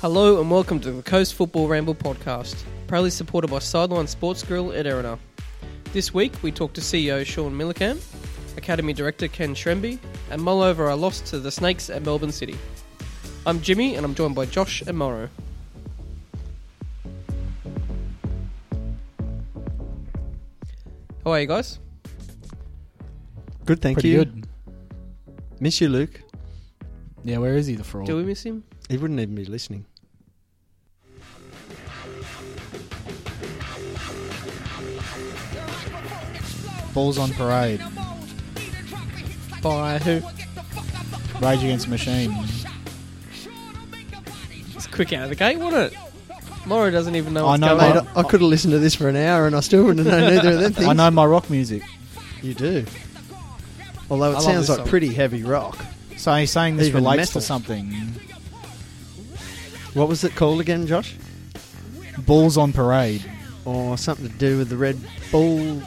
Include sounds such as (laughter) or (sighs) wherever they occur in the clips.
Hello and welcome to the Coast Football Ramble podcast, proudly supported by Sideline Sports Grill at Erina. This week we talk to CEO Sean Mielekamp, Academy Director Ken Schembri, and mull over our loss to the Snakes at Melbourne City. I'm Jimmy and I'm joined by Josh and Morrow. How are you guys? Good, thank Pretty you. good. Miss you, Luke. Yeah, where is he, the fraud? Do we miss him? He wouldn't even be listening. Balls on parade. By who? Rage Against the Machine. It's quick out of the gate, wasn't it? Morrow doesn't even know I what's know, going mate. on. I, I could have listened to this for an hour and I still wouldn't have known (laughs) either of them things. I know my rock music. You do. Although I it love sounds this like song. pretty heavy rock. So he's saying this Even relates metal. to something. What was it called again, Josh? Balls on parade. Or something to do with the Red Bull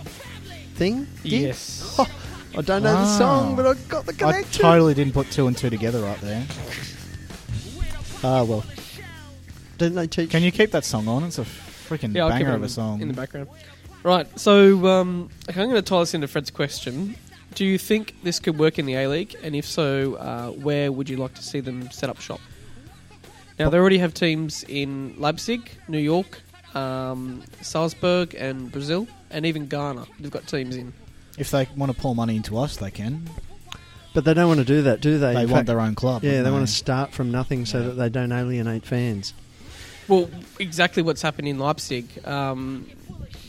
thing? Yes. Oh, I don't know the song, but I got the connection. I connection. totally didn't put two and two together right there. Ah, well. Didn't they teach? Can you keep that song on? It's a freaking Yeah, I'll keep banger it of a song. in the background. Right, so um, okay, I'm going to tie this into Fred's question. Do you think this could work in the A League? And if so, uh, where would you like to see them set up shop? Now, they already have teams in Leipzig, New York, um, Salzburg, and Brazil, and even Ghana. They've got teams in. If they want to pour money into us, they can. But they don't want to do that, do they? They In want fact- their own club. Yeah, don't they want to start from nothing so Yeah. that they don't alienate fans. Well, exactly what's happened in Leipzig. Um,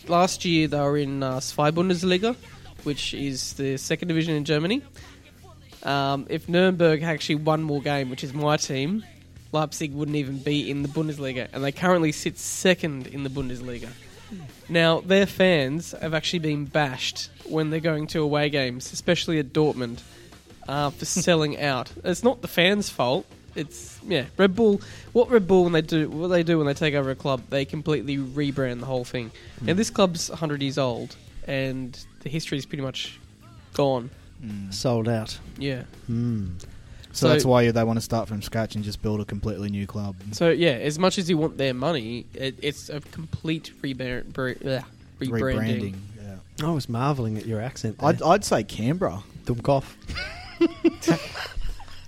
last year they were in uh, Zwei Bundesliga, which is the second division in Germany. Um, if Nuremberg had actually won more game, which is my team, Leipzig wouldn't even be in the Bundesliga, and they currently sit second in the Bundesliga. Now, their fans have actually been bashed when they're going to away games, especially at Dortmund, uh, for (laughs) selling out. It's not the fans' fault. It's yeah, Red Bull. What Red Bull when they do what they do when they take over a club, they completely rebrand the whole thing. Now this club's 100 years old, and the history is pretty much gone. Mm. Sold out. Yeah. Hmm. So, So- that's why they want to start from scratch and just build a completely new club. So yeah, as much as you want their money, it, it's a complete rebrand, bre- bleh, rebranding. Rebranding. Yeah. I was marvelling at your accent. There. I'd, I'd say Canberra. Dumkopf.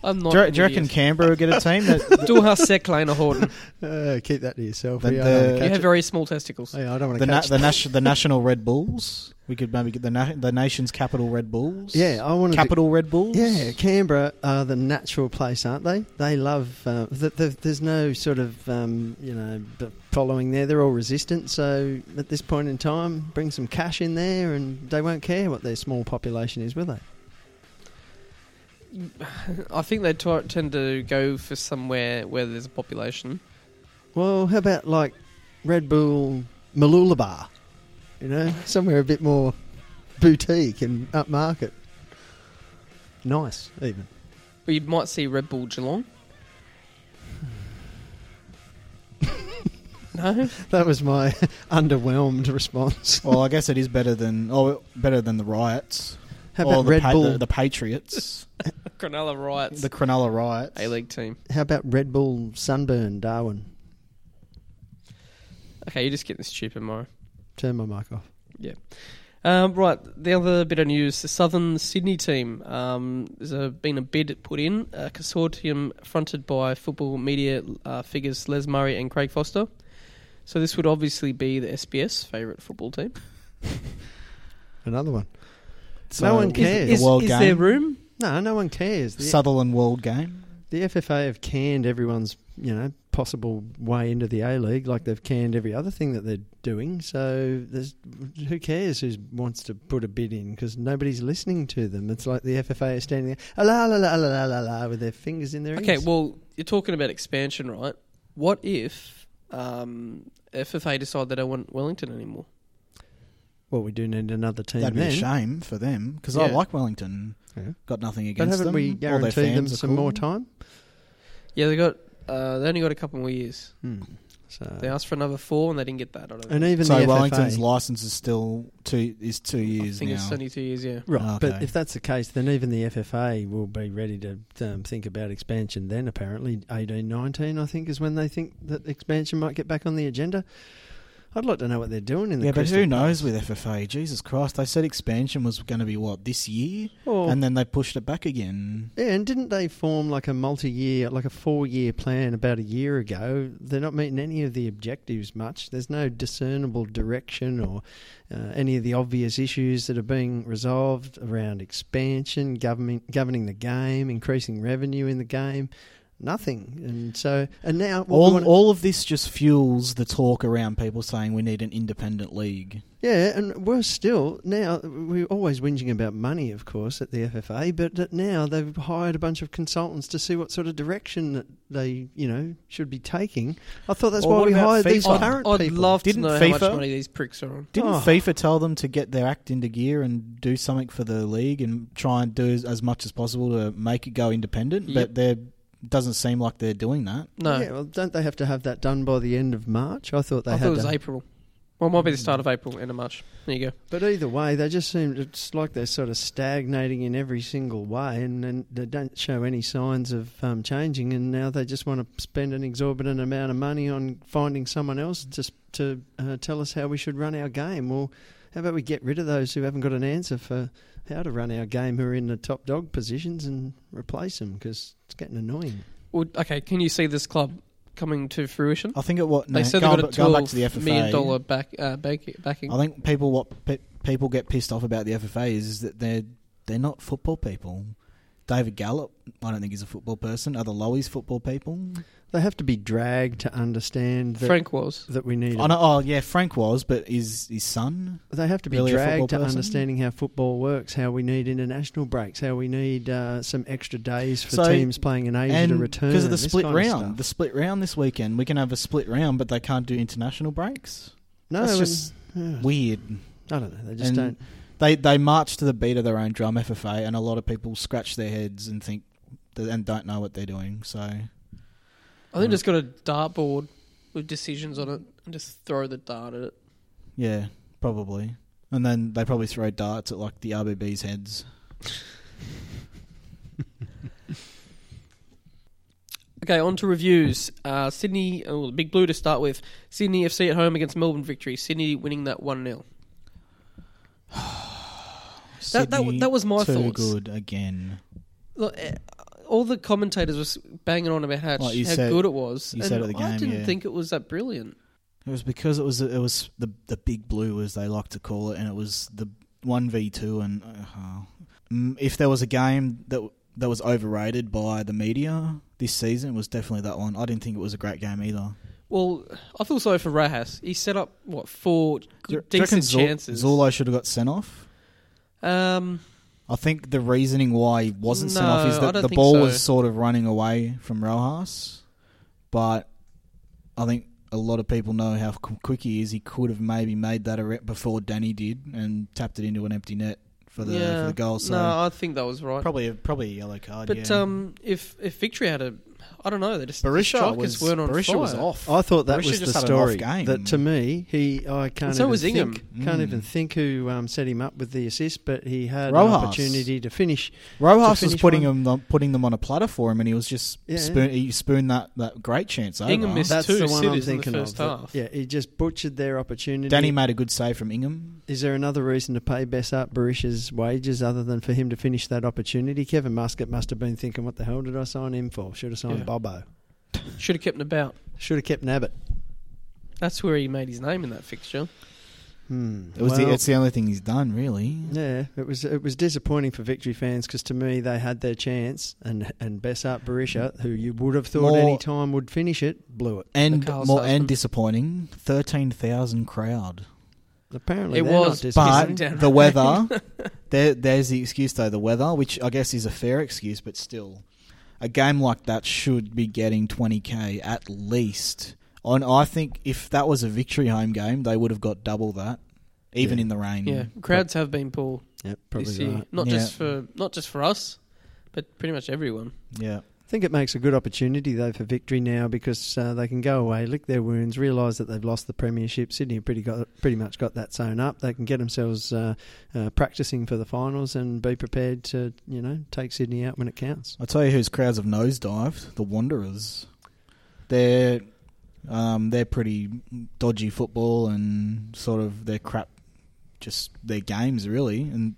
I'm not. Do you, do you reckon idiot. Canberra would get a (laughs) team? That, Du hast sehr kleine Horten. Uh, keep that to yourself. The- yeah, I don't wanna the- You have it. very small testicles. Hey, I don't want the, to na- catch the, that. nation, the (laughs) national Red Bulls. We could maybe get the na- the nation's capital Red Bulls. Yeah, I want to- capital Red Bulls. Yeah, Canberra are the natural place, aren't they? They love. Uh, th- th- there's no sort of um, you know following there. They're all resistant. So at this point in time, bring some cash in there, and they won't care what their small population is, will they? (sighs) I think they t- tend to go for somewhere where there's a population. Well, how about like Red Bull Malulabar? You know, somewhere a bit more boutique and upmarket. Nice, even. Or you might see Red Bull Geelong. (laughs) no, That was my (laughs) underwhelmed response. Well, I guess it is better than oh better than the riots. How or about the Red pa- Bull? The, the Patriots, (laughs) Cronulla riots. the Cronulla riots. A League team. How about Red Bull Sunburn Darwin? Okay, you're just getting stupid, Morrow. Turn my mic off. Um, right, the other bit of news: the Southern Sydney team. Um, there's a, been a bid put in, a consortium fronted by football media uh, figures Les Murray and Craig Foster. So this would obviously be the SBS favourite football team. (laughs) Another one. So, No one cares. is, The World is Game. there room? No, no one cares. The, Sutherland World Game. the FFA have canned everyone's, you know, possible way into the A League, like they've canned every other thing that they're doing. So there's who cares who wants to put a bid in because nobody's listening to them. It's like the FFA is standing there, la la la la la la la, with their fingers in their Okay, ears. well, you're talking about expansion, right? What if um, FFA decide they don't want Wellington anymore? Well, we do need another team That'd be then. a shame for them because I Yeah. like Wellington. Yeah. Got nothing But against haven't them. we All their guaranteed them fans are some cool. more time? Yeah, they got. Uh, they only got a couple more years. Hmm. So They asked for another four, and they didn't get that. I don't and think. even so the Wellington's FFA, license is still two is two years I think now. it's only two years. Yeah. Right, but Okay. if that's the case, then even the FFA will be ready to um, think about expansion. Then apparently, eighteen, nineteen, I think, is when they think that expansion might get back on the agenda. I'd like to know what they're doing in the yeah, but who knows with FFA? Jesus Christ! They said expansion was going to be what this year, and then they pushed it back again. yeah, and didn't they form like a multi-year, like a four-year plan about a year ago? They're not meeting any of the objectives much. There's no discernible direction or uh, any of the obvious issues that are being resolved around expansion, governing governing the game, increasing revenue in the game. Nothing, and so and now All wanna- all of this just fuels the talk around people saying we need an independent league. Yeah, and worse still, now we're always whinging about money, of course, at the FFA, but now they've hired a bunch of consultants to see what sort of direction that they, you know, should be taking. I thought that's Well, why we about hired these FIFA? current I'd people. love Didn't to know how much FIFA money these pricks are on. Didn't Oh. FIFA tell them to get their act into gear and do something for the league and try and do as, as much as possible to make it go independent? Yep. But they doesn't seem like they're doing that. No, Yeah, well, don't they have to have that done by the end of March? I thought they I had thought it was to. April. Well, it might be the start of April, end of March. There you go. But either way, they just seem it's like they're sort of stagnating in every single way, and, and they don't show any signs of um, changing. And now they just want to spend an exorbitant amount of money on finding someone else just to uh, tell us how we should run our game. Well, how about we get rid of those who haven't got an answer for how to run our game, who are in the top dog positions, and replace them because it's getting annoying. Well, okay, can you see this club coming to fruition? I think it what They no, said they going, got a ba- going back to the FFA. million dollar back, uh, back, backing. I think people what pe- people get pissed off about the FFA is, is that they're they're not football people. David Gallop, I don't think he's a football person. Are the Lowys football people? They have to be dragged to understand that, Frank was. that we need. I know, oh yeah, Frank was, but is his son? They have to be Really dragged to person? understanding how football works, how we need international breaks, how we need uh, some extra days for So- teams playing in Asia to return. because of the split kind of round, the split round this weekend, we can have a split round, but they can't do international breaks. no, that's and- just yeah, Weird. I don't know. They just And don't. They they march to the beat of their own drum, FFA, and a lot of people scratch their heads and think and don't know what they're doing. So I think just got a dartboard with decisions on it and just throw the dart at it. yeah, probably. And then they probably throw darts at like the RBB's heads. (laughs) Okay, on to reviews. Uh, Sydney, oh, Big Blue to start with. Sydney FC at home against Melbourne victory. Sydney winning that 1 0. (sighs) (sighs) (sighs) That- that that was my too thoughts. good again. Look, eh, all the commentators was banging on about how, Like you how said- good it was. you and said at the I game, didn't yeah. think it was that brilliant. It was because it was it was the the big blue as they like to call it, and it was the one v two. And uh, mm, if there was a game that that was overrated by the media this season, it was definitely that one. I didn't think it was a great game either. Well, I feel sorry for Rojas. He set up, what, four Do you- do you decent reckon chances. Zullo should have got sent off. Um, I think the reasoning why he wasn't sent off is that the ball so. was sort of running away from Rojas, but I think a lot of people know how qu- quick he is. He could have maybe made that a rep before Danny did and tapped it into an empty net for the yeah. for the goal. So No, I think that was right. probably a, probably a yellow card. But yeah. um, if if Victory had a, I don't know, they just Berisha strikers was weren't on Berisha fire. was off. I thought that Berisha was the just had an story. off game. That to me, he I can't And so even was Ingham. think can't Mm. even think who um, set him up with the assist, but he had an opportunity to finish. Rojas to was putting one. him putting them on a platter for him, and he was just Yeah. spoon, he spooned that, that great chance over. Ingham missed That's two the one I'm sitters in the thinking first of. half. Yeah, he just butchered their opportunity. Danny made a good save from Ingham. Is there another reason to pay Besart Berisha's wages other than for him to finish that opportunity? Kevin Muscat must have been thinking, "What the hell did I sign him for? Should have signed Yeah. Bobo. Should have kept him about. Should have kept Nabbout." That's where he made his name in that fixture. Hmm. It was the, Well, it's the only thing he's done, really. Yeah, it was it was disappointing for Victory fans because to me they had their chance and and Besart Berisha, who you would have thought More- any time would finish it, blew it. And The Carl more Sussman. and disappointing, thirteen thousand crowd. Apparently, It they're was, not but- disappointing. the weather, (laughs) there, there's the excuse though. The weather, which I guess is a fair excuse, but still, a game like that should be getting twenty k at least. On, I think if that was a victory home game, they would have got double that, even Yeah. in the rain. Yeah, crowds have been poor Yep, this year. right. Not Yeah. just for not just for us, but pretty much everyone. yeah. I think it makes a good opportunity though for victory now because uh, they can go away, lick their wounds, realise that they've lost the premiership. Sydney pretty got pretty much got that sewn up. They can get themselves uh, uh, practicing for the finals and be prepared to you know take Sydney out when it counts. I'll tell you whose crowds have nosedived: the Wanderers. They're um, they're pretty dodgy football and sort of their crap, just their games really, and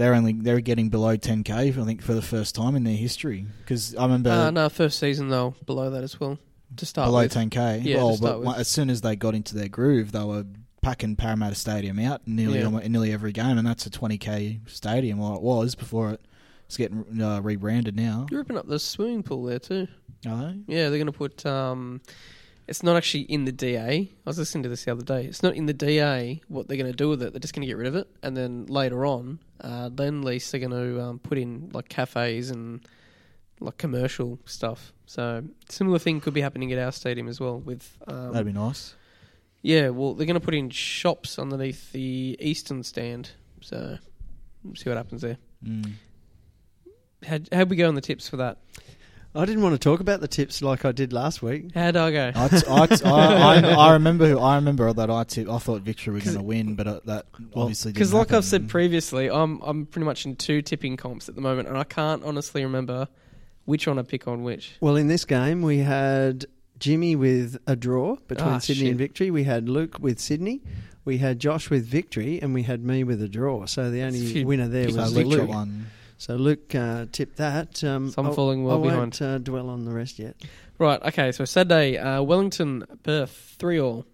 they're only they're getting below 10k. I think for the first time in their history. Because I remember Uh, no, first season though, below that as well. To start below with. 10k. Yeah, to well, start but with. as soon as they got into their groove, they were packing Parramatta Stadium out nearly Yeah. almo- nearly every game, and that's a 20k stadium. Well, it was before it. It's getting uh, rebranded now. You're opening up the swimming pool there too. Are they? Yeah, they're going to put. Um, it's not actually in the DA. I was listening to this the other day. It's not in the DA. What they're going to do with it? They're just going to get rid of it, and then later on, uh, then lease they're going to um, put in like cafes and like commercial stuff. So similar thing could be happening at our stadium as well. With um, That'd be nice. yeah, well, they're going to put in shops underneath the eastern stand. So we'll see what happens there. Mm. How'd, how'd we go on the tips for that? I didn't want to talk about the tips like I did last week. How'd I go? I, t- I, t- I, I, I remember who I remember that I tip. I thought Victory were 'Cause- going to win, but uh, that obviously Because, didn't like I've said previously, I'm I'm pretty much in two tipping comps at the moment, and I can't honestly remember which one I pick on which. Well, in this game we had Jimmy with a draw between Ah, Sydney shit. and Victory. We had Luke with Sydney. We had Josh with Victory, and we had me with a draw. So the only winner there was Luke Luke. Won. So Luke uh, tipped that. Um, So I'm I'll- falling well I behind. won't uh, dwell on the rest yet. Right, okay, so Saturday, uh, Wellington, Perth, 3 all.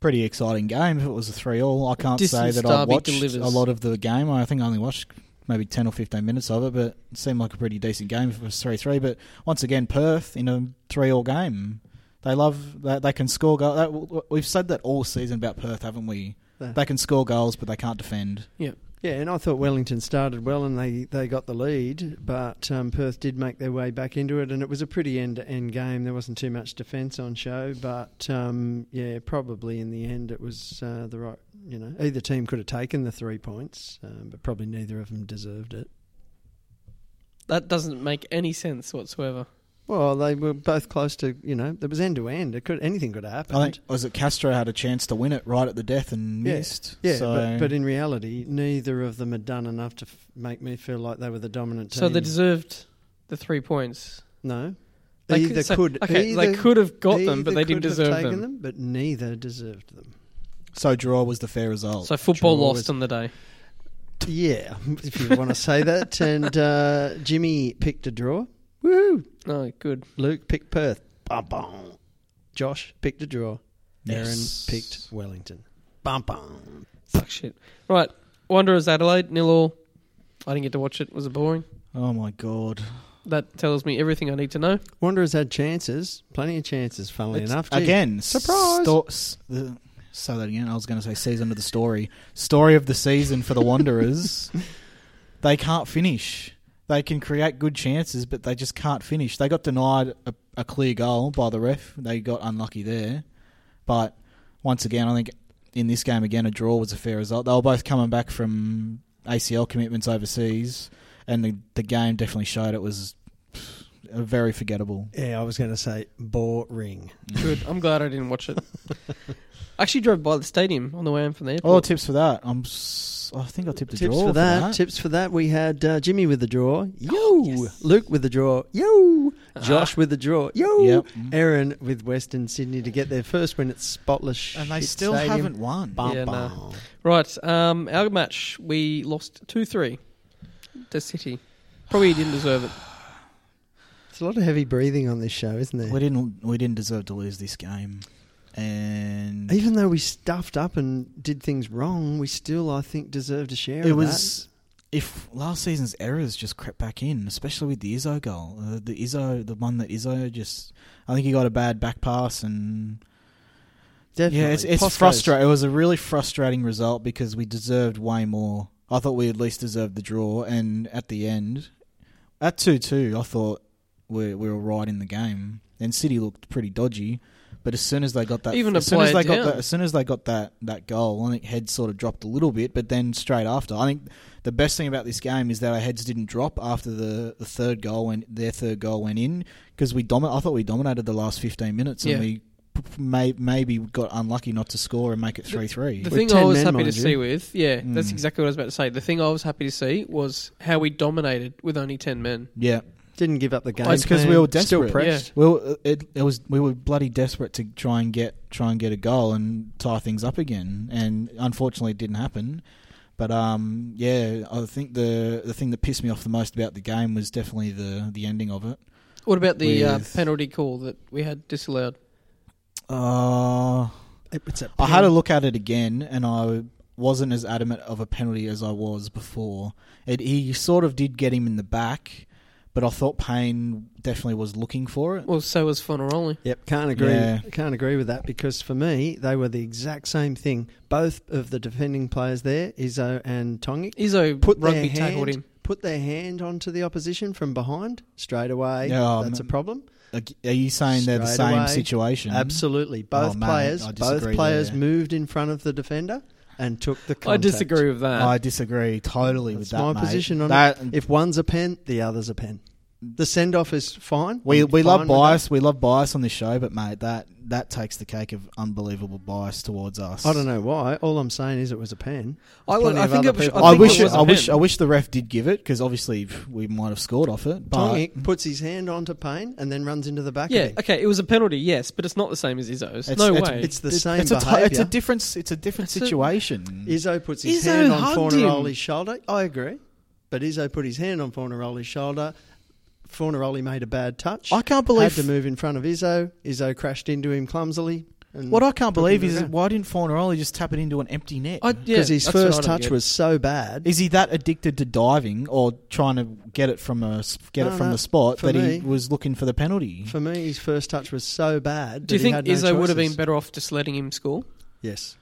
Pretty exciting game. If it was a three all, I can't Distant say that I watched delivers. a lot of the game. I think I only watched maybe ten or fifteen minutes of it, but it seemed like a pretty decent game if it was three three. But once again, Perth in a three all game, they love that they can score goals. We've said that all season about Perth, haven't we? They can score goals, but they can't defend. Yeah, and I thought Wellington started well and they, they got the lead, but um, Perth did make their way back into it, and it was a pretty end to end game. There wasn't too much defence on show, but um, yeah, probably in the end it was uh, the right. You know, either team could have taken the three points, um, but probably neither of them deserved it. That doesn't make any sense whatsoever. Well, they were both close to. You know, it was end to end. It could anything could have happened. I think was it Castro had a chance to win it right at the death and Yeah. missed. Yeah, so, but, but in reality, neither of them had done enough to f- make me feel like they were the dominant team. So they deserved the three points. no. They either so- could. Okay, either, they could have got them, but they didn't could have deserve taken them. But neither deserved them. so draw was the fair result. So football Draw lost on the day. Yeah, (laughs) if you want to say that. And uh, Jimmy picked a draw. Woo! Oh, good. Luke picked Perth. Bum, bum. Josh picked a draw. Aaron picked Wellington. Bum, bum. Suck shit. Right, Wanderers Adelaide, nil all. I didn't get to watch it. Was it boring? oh my god. That tells me everything I need to know. Wanderers had chances, plenty of chances. Funnily It's- enough, Gee, again, surprise. sto- s- the, say that again. I was going to say season of the story. Story of the season for the Wanderers. (laughs) they can't finish. They can create good chances, but they just can't finish. They got denied a, a clear goal by the ref. They got unlucky there. But once again, I think in this game again, a draw was a fair result. They were both coming back from ACL commitments overseas, and the the game definitely showed it was pff, very forgettable. Yeah, I was going to say boring. Good. I'm glad I didn't watch it. (laughs) I actually drove by the stadium on the way home from the Oh, airport. tips for that. I'm. S- I think I tipped a Tips draw for that, Tips for that. We had uh, Jimmy with the draw. Yo. Oh, yes. Luke with the draw. Yo. Ah. Josh with the draw. Yo. Yep. Aaron with Western Sydney to get their first win at Spotless. And they still Stadium. haven't won. Bum, Yeah, bum. no. Right, um, our match, we lost 2 3 to City. Probably didn't deserve it. It's a lot of heavy breathing on this show, isn't there? We didn't. We didn't deserve to lose this game, and Even though we stuffed up and did things wrong, we still, I think, deserved a share. it of was. If last season's errors just crept back in, especially with the Izzo goal, uh, the Izzo, the one that Izzo just, I think he got a bad back pass, and. Definitely. yeah, it's it's frustrating. It was a really frustrating result because we deserved way more. I thought we at least deserved the draw, and at the end, at two two, I thought we we were right in the game. And City looked pretty dodgy, But as soon as they got that, Even to as soon as it they got that, as soon as they got that that goal, I think heads sort of dropped a little bit. But then straight after, I think the best thing about this game is that our heads didn't drop after the, the third goal when their third goal went in because we domi- I thought we dominated the last fifteen minutes Yeah. and we p- may, maybe got unlucky not to score and make it three three. The With thing I was men, happy to you. see with, yeah, that's Mm. exactly what I was about to say. The thing I was happy to see was how we dominated with only 10 men. Yeah, Didn't give up the game. it's because we plan, were Still desperate. pressed. We were, it, it was we were bloody desperate to try and get try and get a goal and tie things up again, and unfortunately it didn't happen. But um, yeah, I think the the thing that pissed me off the most about the game was definitely the the ending of it. What about the uh, penalty call that we had disallowed? Uh, It- It's a I had a look at it again, and I wasn't as adamant of a penalty as I was before. It, he sort of did get him in the back, but I thought Payne definitely was looking for it. Well, so was Fornaroli. Yep, can't agree. Yeah. Can't agree with that because for me they were the exact same thing. Both of the defending players there, Izzo and Tongi, Izzo put their rugby tackled hand, him. put their hand onto the opposition from behind straight away. Yeah, that's a problem. Are you saying they're the same away. situation? Absolutely, oh, both Oh, mate, players, I both players there. moved in front of the defender and took the. Contact. I disagree with that. I disagree totally That's with that. my mate. position on that, it. If one's a pen, the other's a pen. The send off is fine. we I'm we love fine with bias, we love bias on this show, but mate, that that takes the cake of unbelievable bias towards us. I don't know why. All I'm saying is it was a pen. I, There's plenty I of think other it was, people- I, I, think wish it was I a wish pen. I wish the ref did give it because obviously we might have scored off it. But Tongi puts his hand onto Payne and then runs into the back Yeah, of him. okay, it was a penalty, yes, but it's not the same as Izzo's. It's- no it's- way. It's the It- same it's a behaviour. it's a different it's a different It's a- situation. Izzo puts his Izzo hand on hugged him. Fornaroli's shoulder. I agree. But Izzo put his hand on Fornaroli's shoulder. Fornaroli made a bad touch. I can't believe he had to move in front of Izzo. Izzo crashed into him clumsily. and what I can't believe is the ground. why didn't Fornaroli just tap it into an empty net? I, yeah, because his that's what I first touch get. was so bad. Is he that addicted to diving or trying to get it from a get No, it from no. the spot For that me- he was looking for the penalty? For me, his first touch was so bad. Do you he think had no Izzo would have been better off just letting him score? Yes.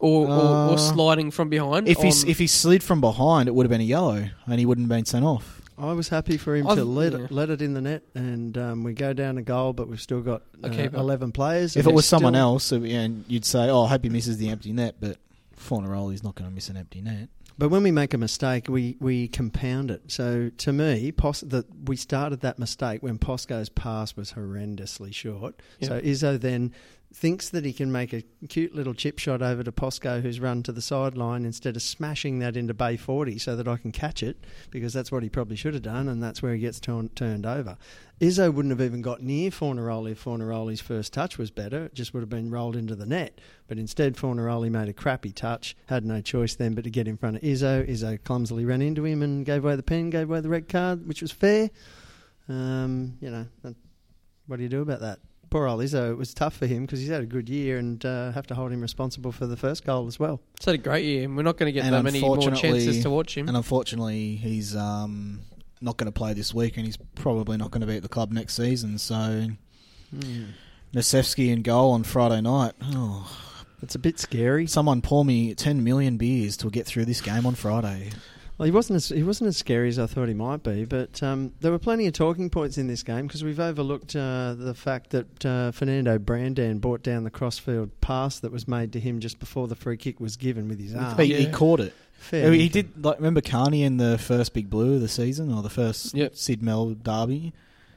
Or, or, Uh, or sliding from behind? if he if he slid from behind, it would have been a yellow, and he wouldn't have been sent off. I was happy for him I've- to let yeah. it, let it in the net, and um, we go down a goal, but we've still got uh, Okay, but- eleven players. If and it was it's someone still- else, and you'd say, "Oh, I hope he misses the empty net," but Fornaroli's not going to miss an empty net. But when we make a mistake, we, we compound it. So to me, Pos, the, we started that mistake when Posco's pass was horrendously short. Yeah. So Izzo then thinks that he can make a cute little chip shot over to Posco, who's run to the sideline, instead of smashing that into Bay 40 so that I can catch it, because that's what he probably should have done, and that's where he gets turn, turned over. Izzo wouldn't have even got near Fornaroli if Fornaroli's first touch was better. It just would have been rolled into the net. But instead, Fornaroli made a crappy touch, had no choice then but to get in front of Izzo. Izzo clumsily ran into him and gave away the pen, gave away the red card, which was fair. Um, you know, what do you do about that? Poor old Izzo, it was tough for him because he's had a good year and uh, have to hold him responsible for the first goal as well. It's had a great year, and we're not going to get And that many more chances to watch him. And unfortunately, he's um, not going to play this week, and he's probably not going to be at the club next season. So Nasevsky in goal on Friday night. Oh, It's a bit scary. someone pour me ten million beers to get through this game on Friday. Well, he wasn't as, he wasn't as scary as I thought he might be, but um, there were plenty of talking points in this game because we've overlooked uh, the fact that uh, Fernando Brandan brought down the crossfield pass that was made to him just before the free kick was given with his arm. He, he caught it. Fair he dinkum. did. Like, remember Carney in the first Big Blue of the season, or the first Yep. Sid Mel derby.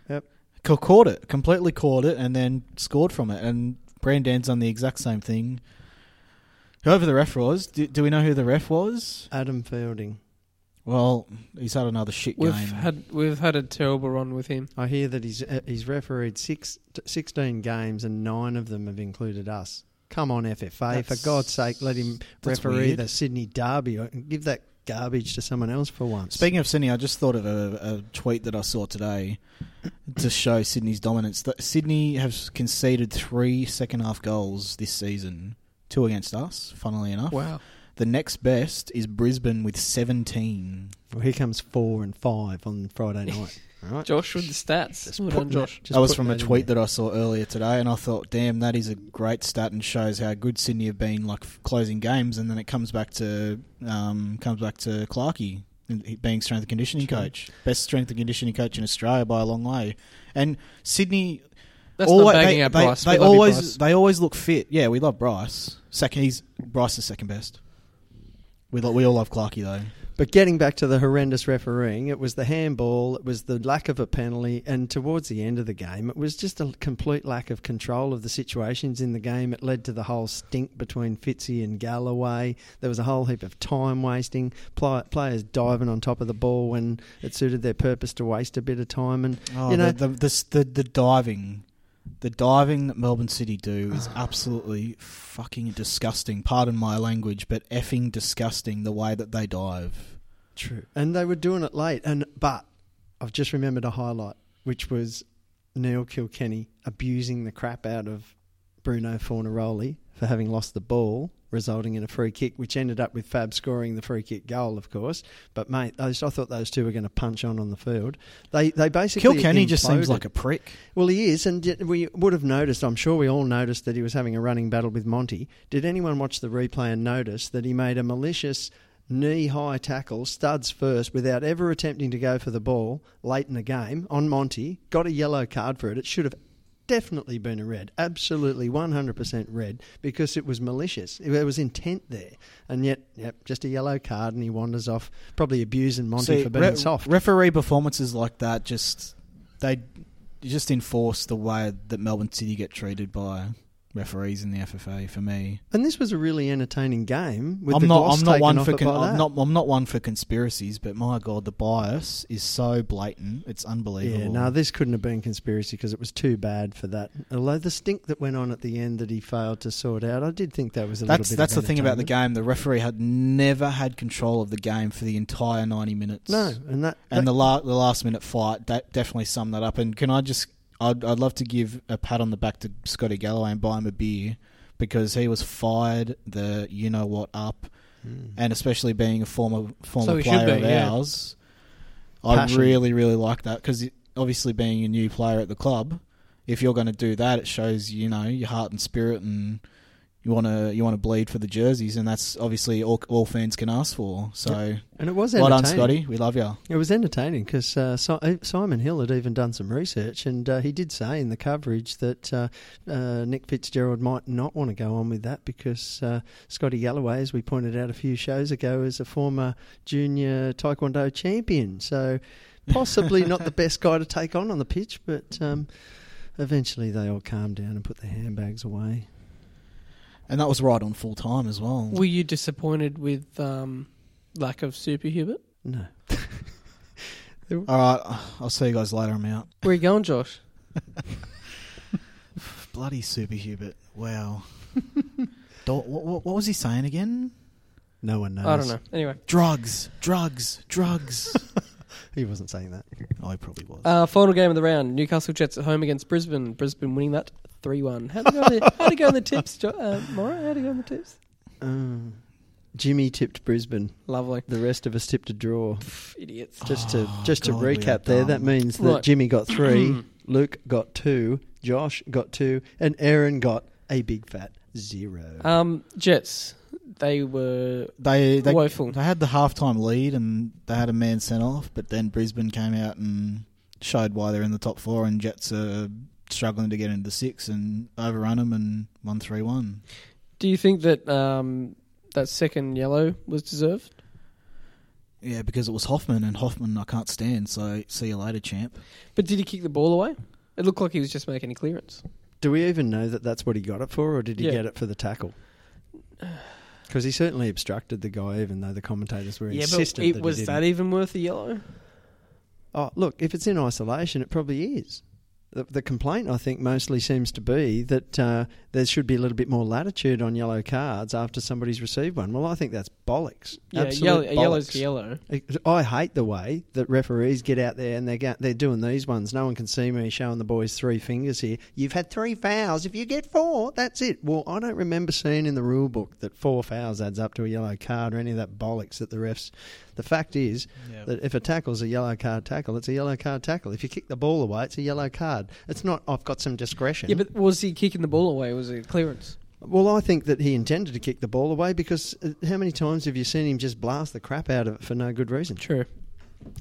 Yep. Ca- Caught it, completely caught it, and then scored from it. And Brandan's done the exact same thing. Whoever the ref was, do, do we know who the ref was? Adam Fielding. Well, he's had another shit We've game. had we've had a terrible run with him. I hear that he's uh, he's refereed six, 16 games and nine of them have included us. Come on, FFA! That's- for God's sake, let him that's referee weird. the Sydney Derby. Give that garbage to someone else for once. Speaking of Sydney, I just thought of a, a tweet that I saw today to show Sydney's dominance. That Sydney have conceded three second half goals this season, two against us. Funnily enough, Wow. The next best is Brisbane with seventeen. well, here comes four and five on Friday (laughs) night. All right. Josh with the stats. Just Well done, Josh. that- just that was from a that in tweet that I saw earlier today, and I thought, damn, that is a great stat and shows how good Sydney have been, like closing games. And then it comes back to um, comes back to Clarkey being strength and conditioning True. coach, best strength and conditioning coach in Australia by a long way. And Sydney, That's Alwa- not bagging they, out Bryce. They, We love you, always Bryce. they always look fit. Yeah, we love Bryce. Second, he's Bryce is second best. We lo- we all love Clarkey though. But getting back to the horrendous refereeing, it was the handball, it was the lack of a penalty, and towards the end of the game, it was just a complete lack of control of the situations in the game. It led to the whole stink between Fitzy and Galloway. There was a whole heap of time wasting, players diving on top of the ball when it suited their purpose to waste a bit of time. And Oh, you know, the, the, the the the diving, the diving that Melbourne City do is (sighs) absolutely fucking disgusting. Pardon my language, but effing disgusting the way that they dive. True. And they were doing it late. And but I've just remembered a highlight, which was Neil Kilkenny abusing the crap out of Bruno Fornaroli for having lost the ball, resulting in a free kick, which ended up with Fab scoring the free kick goal, of course. But mate, those, I thought those two were going to punch on on the field. They they basically Kilkenny just seems like a prick. Well, he is, and we would have noticed. I'm sure we all noticed that he was having a running battle with Monty. Did anyone watch the replay and notice that he made a malicious knee-high tackle, studs first, without ever attempting to go for the ball late in the game on Monty? Got a yellow card for it. It should have definitely been a red, absolutely 100% red, because it was malicious. There was intent there, and yet, yep, just a yellow card, and he wanders off, probably abusing Monty See, for being re- soft. Referee performances like that just they just enforce the way that Melbourne City get treated by referees in the FFA. For me, and this was a really entertaining game. With I'm the not. I'm not one for. Con- I'm not. I'm not one for conspiracies. But my god, the bias is so blatant. It's unbelievable. Yeah, no, this couldn't have been conspiracy because it was too bad for that. Although the stink that went on at the end that he failed to sort out, I did think that was a that's little bit. that's the thing about the game. The referee had never had control of the game for the entire 90 minutes. No, and that, and that- the la- the last minute fight that definitely summed that up. And can I just, I'd, I'd love to give a pat on the back to Scotty Galloway and buy him a beer because he was fired the you know what up, Mm. and especially being a former former So player be, of yeah. ours, I really really like that because obviously being a new player at the club, if you're going to do that, it shows you know your heart and spirit and. You want to you want to bleed for the jerseys, and that's obviously all, all fans can ask for. So, and it was well done, Scotty. We love you. It was entertaining because uh, uh, Simon Hill had even done some research, and uh, he did say in the coverage that uh, uh, Nick Fitzgerald might not want to go on with that because uh, Scotty Galloway, as we pointed out a few shows ago, is a former junior Taekwondo champion. So possibly not the (laughs) best guy to take on on the pitch, but um, eventually they all calmed down and put their handbags away. And that was right on full time as well. Were you disappointed with um, lack of Super Hubert? No. (laughs) All right, I'll see you guys later. I'm out. Where are you going, Josh? (laughs) Bloody Super Hubert. Wow. (laughs) Do- what, what, what was he saying again? No one knows. I don't know. Anyway, Drugs, drugs, drugs. He wasn't saying that. I probably was. uh, final game of the round: Newcastle Jets at home against Brisbane. Brisbane winning that three-one. How'd it go? In the, how'd it go in the tips, jo- uh, Mora? How'd it go in the tips? Um, Jimmy tipped Brisbane. Lovely. The rest of us tipped a draw. Pff, idiots. Just to Oh, just to God, we are recap there, that dumb. means that Right. Jimmy got three, (clears throat) Luke got two, Josh got two, and Aaron got a big fat zero. Um, Jets. They were they they, woeful. they had the halftime lead and they had a man sent off, but then Brisbane came out and showed why they're in the top four, and Jets are struggling to get into the six and overrun them and won three one. Do you think that um, that second yellow was deserved? Yeah, because it was Hoffman, and Hoffman I can't stand. So see you later, champ. But did he kick the ball away? It looked like he was just making a clearance. Do we even know that that's what he got it for, or did he Yeah. get it for the tackle? (sighs) Because he certainly obstructed the guy, even though the commentators were Yeah, insistent but it, that was that even worth a yellow? Oh, look, if it's in isolation, it probably is. The, the complaint, I think, mostly seems to be that uh, there should be a little bit more latitude on yellow cards after somebody's received one. Well, I think that's bollocks. Yeah, Absolute yellow, a yellow's bollocks. yellow. I hate the way that referees get out there and they're go- they're doing these ones. No one can see me showing the boys three fingers here. You've had three fouls. If you get four, that's it. Well, I don't remember seeing in the rule book that four fouls adds up to a yellow card or any of that bollocks that the refs. The fact is that if a tackle's a yellow card tackle, it's a yellow card tackle. If you kick the ball away, it's a yellow card. It's not. I've got some discretion. Yeah, but was he kicking the ball away? Was a clearance? Well, I think that he intended to kick the ball away because uh, how many times have you seen him just blast the crap out of it for no good reason? True.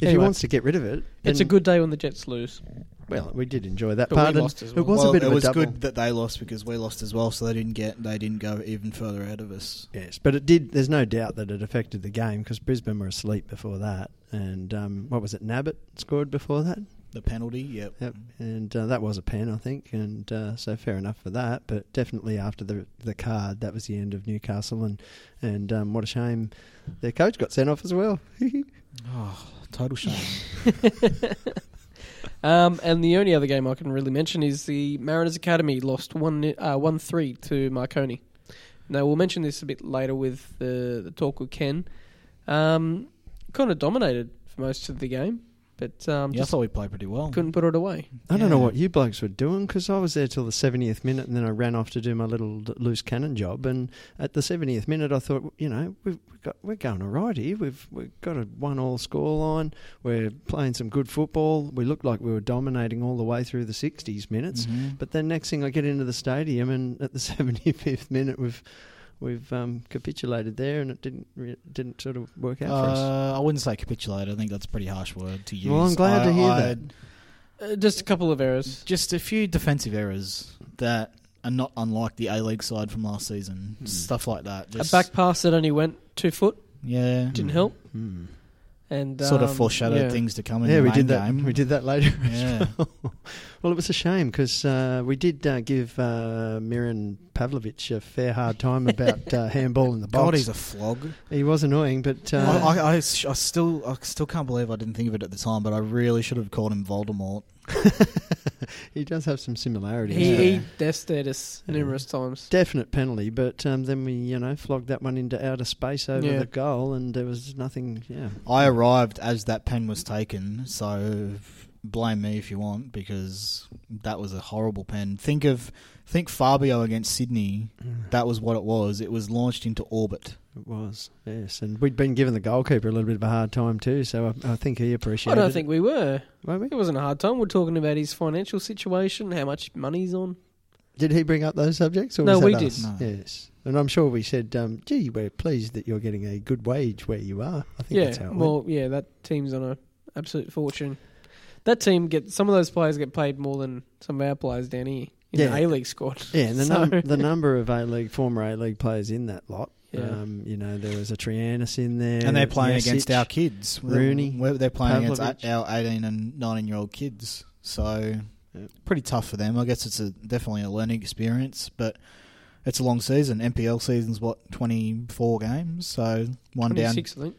If he wants to get rid of it, It's a good day when the Jets lose. Well, we did enjoy that But part. and lost as It was well, a bit it of a was double. good that they lost because we lost as well, so they didn't get they didn't go even further ahead of us. Yes, but it did. There's no doubt that it affected the game because Brisbane were asleep before that, and um, what was it? Nabbout scored before that. The penalty, yep. Yep, and uh, that was a pen, I think, and uh, so fair enough for that. But definitely after the the card, that was the end of Newcastle, and and um, what a shame, their coach got sent off as well. Oh, (laughs) total shame. (laughs) Um, and the only other game I can really mention is the Mariners Academy lost one ni- uh, one three to Marconi. Now we'll mention this a bit later with the the talk with Ken. Um, kind of dominated for most of the game, but um, yeah, I just thought we played pretty well. couldn't put it away. I don't know Yeah. what you blokes were doing because I was there till the 70th minute and then I ran off to do my little l- loose cannon job. And at the 70th minute, I thought, you know, we've we've got, we're going all right here. We've we've got a one all score line. We're playing some good football. We looked like we were dominating all the way through the 60s minutes. Mhm. But then next thing I get into the stadium and at the (laughs) 75th minute, we've we've um, capitulated there and it didn't re- didn't sort of work out for us. Uh, I wouldn't say capitulate. I think that's a pretty harsh word to use. Well, I'm glad I- to hear I- that. Uh, just a couple of errors. Just a few defensive errors that are not unlike the A League side from last season. Hmm. Stuff like that. Just, a back pass that only went two foot yeah, didn't help, Hmm. And sort of um, foreshadowed yeah. things to come in Yeah, the we main did that. game. We did that later. as Yeah. well. (laughs) well, it was a shame because uh, we did uh, give uh, Miran Pavlovich a fair hard time (laughs) about uh, handball in the box. God, he's a flog. he was annoying, but uh, I, I, I, I still, I still can't believe I didn't think of it at the time, but I really should have called him Voldemort. (laughs) he does have some similarities. He, Yeah. he devastated us Yeah. numerous times. Definite penalty, but um, then we, you know, flogged that one into outer space over Yeah. the goal, and there was nothing. Yeah, I arrived as that pen was taken, so blame me if you want because that was a horrible pen. Think of think Fabio against Sydney. That was what it was. It was launched into orbit. it was. Yes, and we'd been giving the goalkeeper a little bit of a hard time too, so I, I think he appreciated. It. I don't it. think we were. Weren't we? It wasn't a hard time. We're talking about his financial situation, how much money he's on. Did he bring up those subjects? Or No, was we did. No. Yes, and I'm sure we said, um, "Gee, we're pleased that you're getting a good wage where you are." I think that's how Yeah, it well, yeah, that team's on a absolute fortune. That team get some of those players get paid more than some of our players down here in Yeah. the A League squad. Yeah, and the, (laughs) So- num- the number of A League former A League players in that lot. Yeah. Um, you know, there was a Trianis in there, and they're playing Jasic. against our kids. Rooney, They're, they're playing against Pavlovich. our 18 and 19 year old kids. So, Yeah. pretty tough for them. I guess it's a definitely a learning experience, but it's a long season. NPL season's what 24 games, so one down, 26, I think.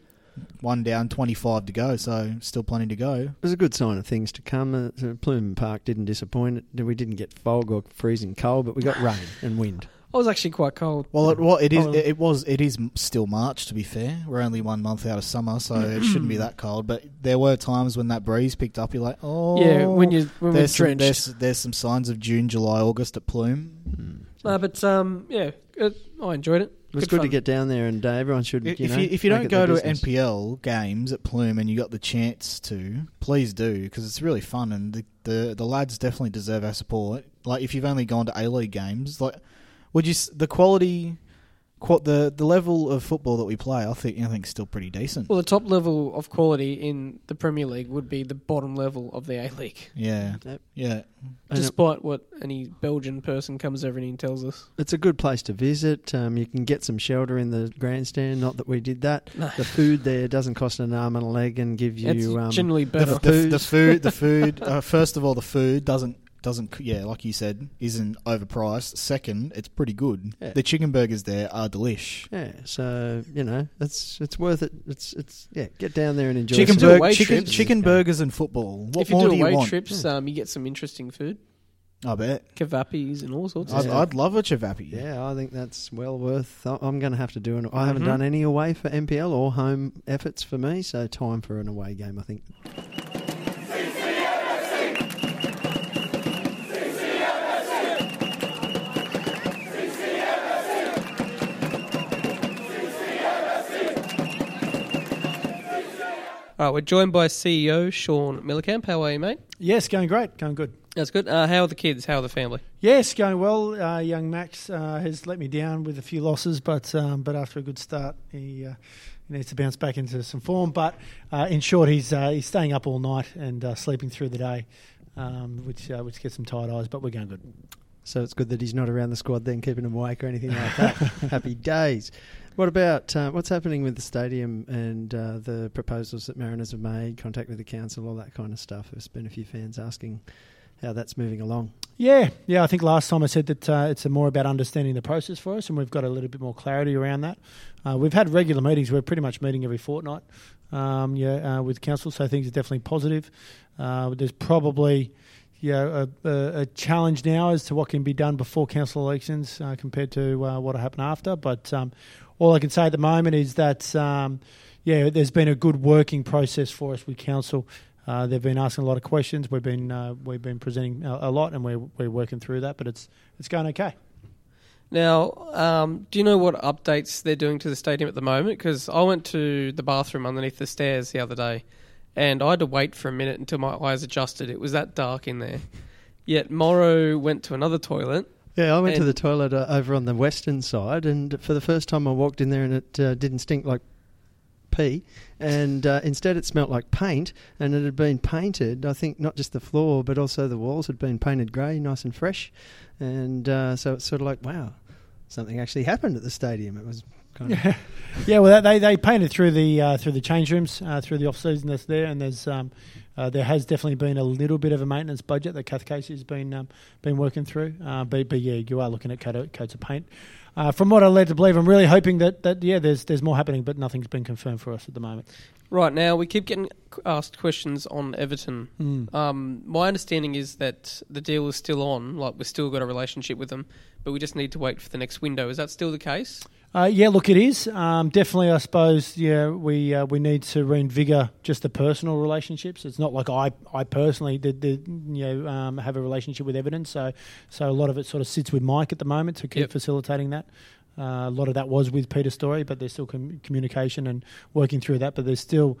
One down, 25 to go. So still plenty to go. It was a good sign of things to come. Uh, Pluim Park didn't disappoint. We didn't get fog or freezing cold, but we got rain and wind. I was actually quite cold. Well, it, well, it is. It, it was. It is still March. To be fair, we're only one month out of summer, so it shouldn't be that cold. But there were times when that breeze picked up. You're like, oh, yeah, when you when we're there's some, drenched. there's, there's some signs of June, July, August at Plume. No, but um, yeah, it, I enjoyed it. It was good, to get down there, and uh, everyone should. If you you, if you don't go to business. NPL games at Pluim and you got the chance to, please do because it's really fun and the, the the lads definitely deserve our support. Like if you've only gone to A League games, like would you the quality, qu- the the level of football that we play, I think I think is still pretty decent. Well, the top level of quality in the Premier League would be the bottom level of the A League, yeah, Yep. yeah. Despite what any Belgian person comes over and tells us. It's a good place to visit. Um, you can get some shelter in the grandstand. Not that we did that. No. The food there doesn't cost an arm and a leg and give It's you. Um, generally The, better. the, the, Booze. food, the (laughs) food. Uh, first of all, the food doesn't doesn't yeah, like you said, isn't overpriced. Second, it's pretty good. Yeah. The chicken burgers there are delish. yeah, so you know it's it's worth it. It's it's yeah. Get down there and enjoy. Chicken, do some- burg- away chicken, trips. chicken burgers and football. What if you more do do you away want? trips, um, you get some interesting food, I bet. kavapis and all sorts of I'd, stuff. I'd love a chavapi. Yeah, I think that's well worth. I- I'm going to have to do an. I haven't Mhm. done any away for NPL or home efforts for me, so time for an away game. I think. All right, we're joined by CEO Sean Mielekamp. How are you, mate? Yes, going great, going good. That's good. Uh, how are the kids? How are the family? Yes, going well. Uh, young Max uh, has let me down with a few losses, but um, but after a good start, he, uh, he needs to bounce back into some form. But uh, in short, he's uh, he's staying up all night and uh, sleeping through the day. um, which uh, which gets some tired eyes. But we're going good. So it's good that he's not around the squad then, keeping him awake or anything like that. (laughs) Happy days. What about uh, what's happening with the stadium and uh, the proposals that Mariners have made, contact with the council, all that kind of stuff? There's been a few fans asking how that's moving along. Yeah, yeah. I think last time I said that uh, it's more about understanding the process for us, and we've got a little bit more clarity around that. Uh, we've had regular meetings. We're pretty much meeting every fortnight. Um, yeah, uh, with council, so things are definitely positive. Uh, there's probably yeah, a, a, a, challenge now as to what can be done before council elections uh, compared to uh, what will happen after. But um, all I can say at the moment is that um, yeah, there's been a good working process for us with council. Uh, they've been asking a lot of questions. We've been uh, we've been presenting a, a, lot, and we're we're working through that. But it's it's going okay. Now, um, do you know what updates they're doing to the stadium at the moment? Because I went to the bathroom underneath the stairs the other day and I had to wait for a minute until my eyes adjusted. It was that dark in there. Yet Morrow went to another toilet. Yeah, I went to the toilet uh, over on the western side, and for the first time I walked in there, and it uh, didn't stink like pee, and uh, instead it smelt like paint, and it had been painted. I think not just the floor, but also the walls had been painted grey, nice and fresh, and uh, so it's sort of like wow, something actually happened at the stadium. It was Kind of. Yeah, (laughs) yeah. Well, they they painted through the uh, through the change rooms uh, through the off season that's there, and there's um, uh, there has definitely been a little bit of a maintenance budget that Kath Casey has been um, been working through. Uh, but, but yeah, you are looking at coat, coats of paint. Uh, from what I led to believe, I'm really hoping that, that yeah, there's there's more happening, but nothing's been confirmed for us at the moment. Right now, we keep getting asked questions on Everton. Mm. Um, my understanding is that the deal is still on, like we've still got a relationship with them, but we just need to wait for the next window. Is that still the case? Uh, yeah, look, it is um, definitely. I suppose, yeah, we uh, we need to reinvigor just the personal relationships. It's not like I, I personally did, did you know um, have a relationship with Everton, so so a lot of it sort of sits with Mike at the moment to keep yep. facilitating that. Uh, a lot of that was with Peter Storrie, but there's still com- communication and working through that. But there's still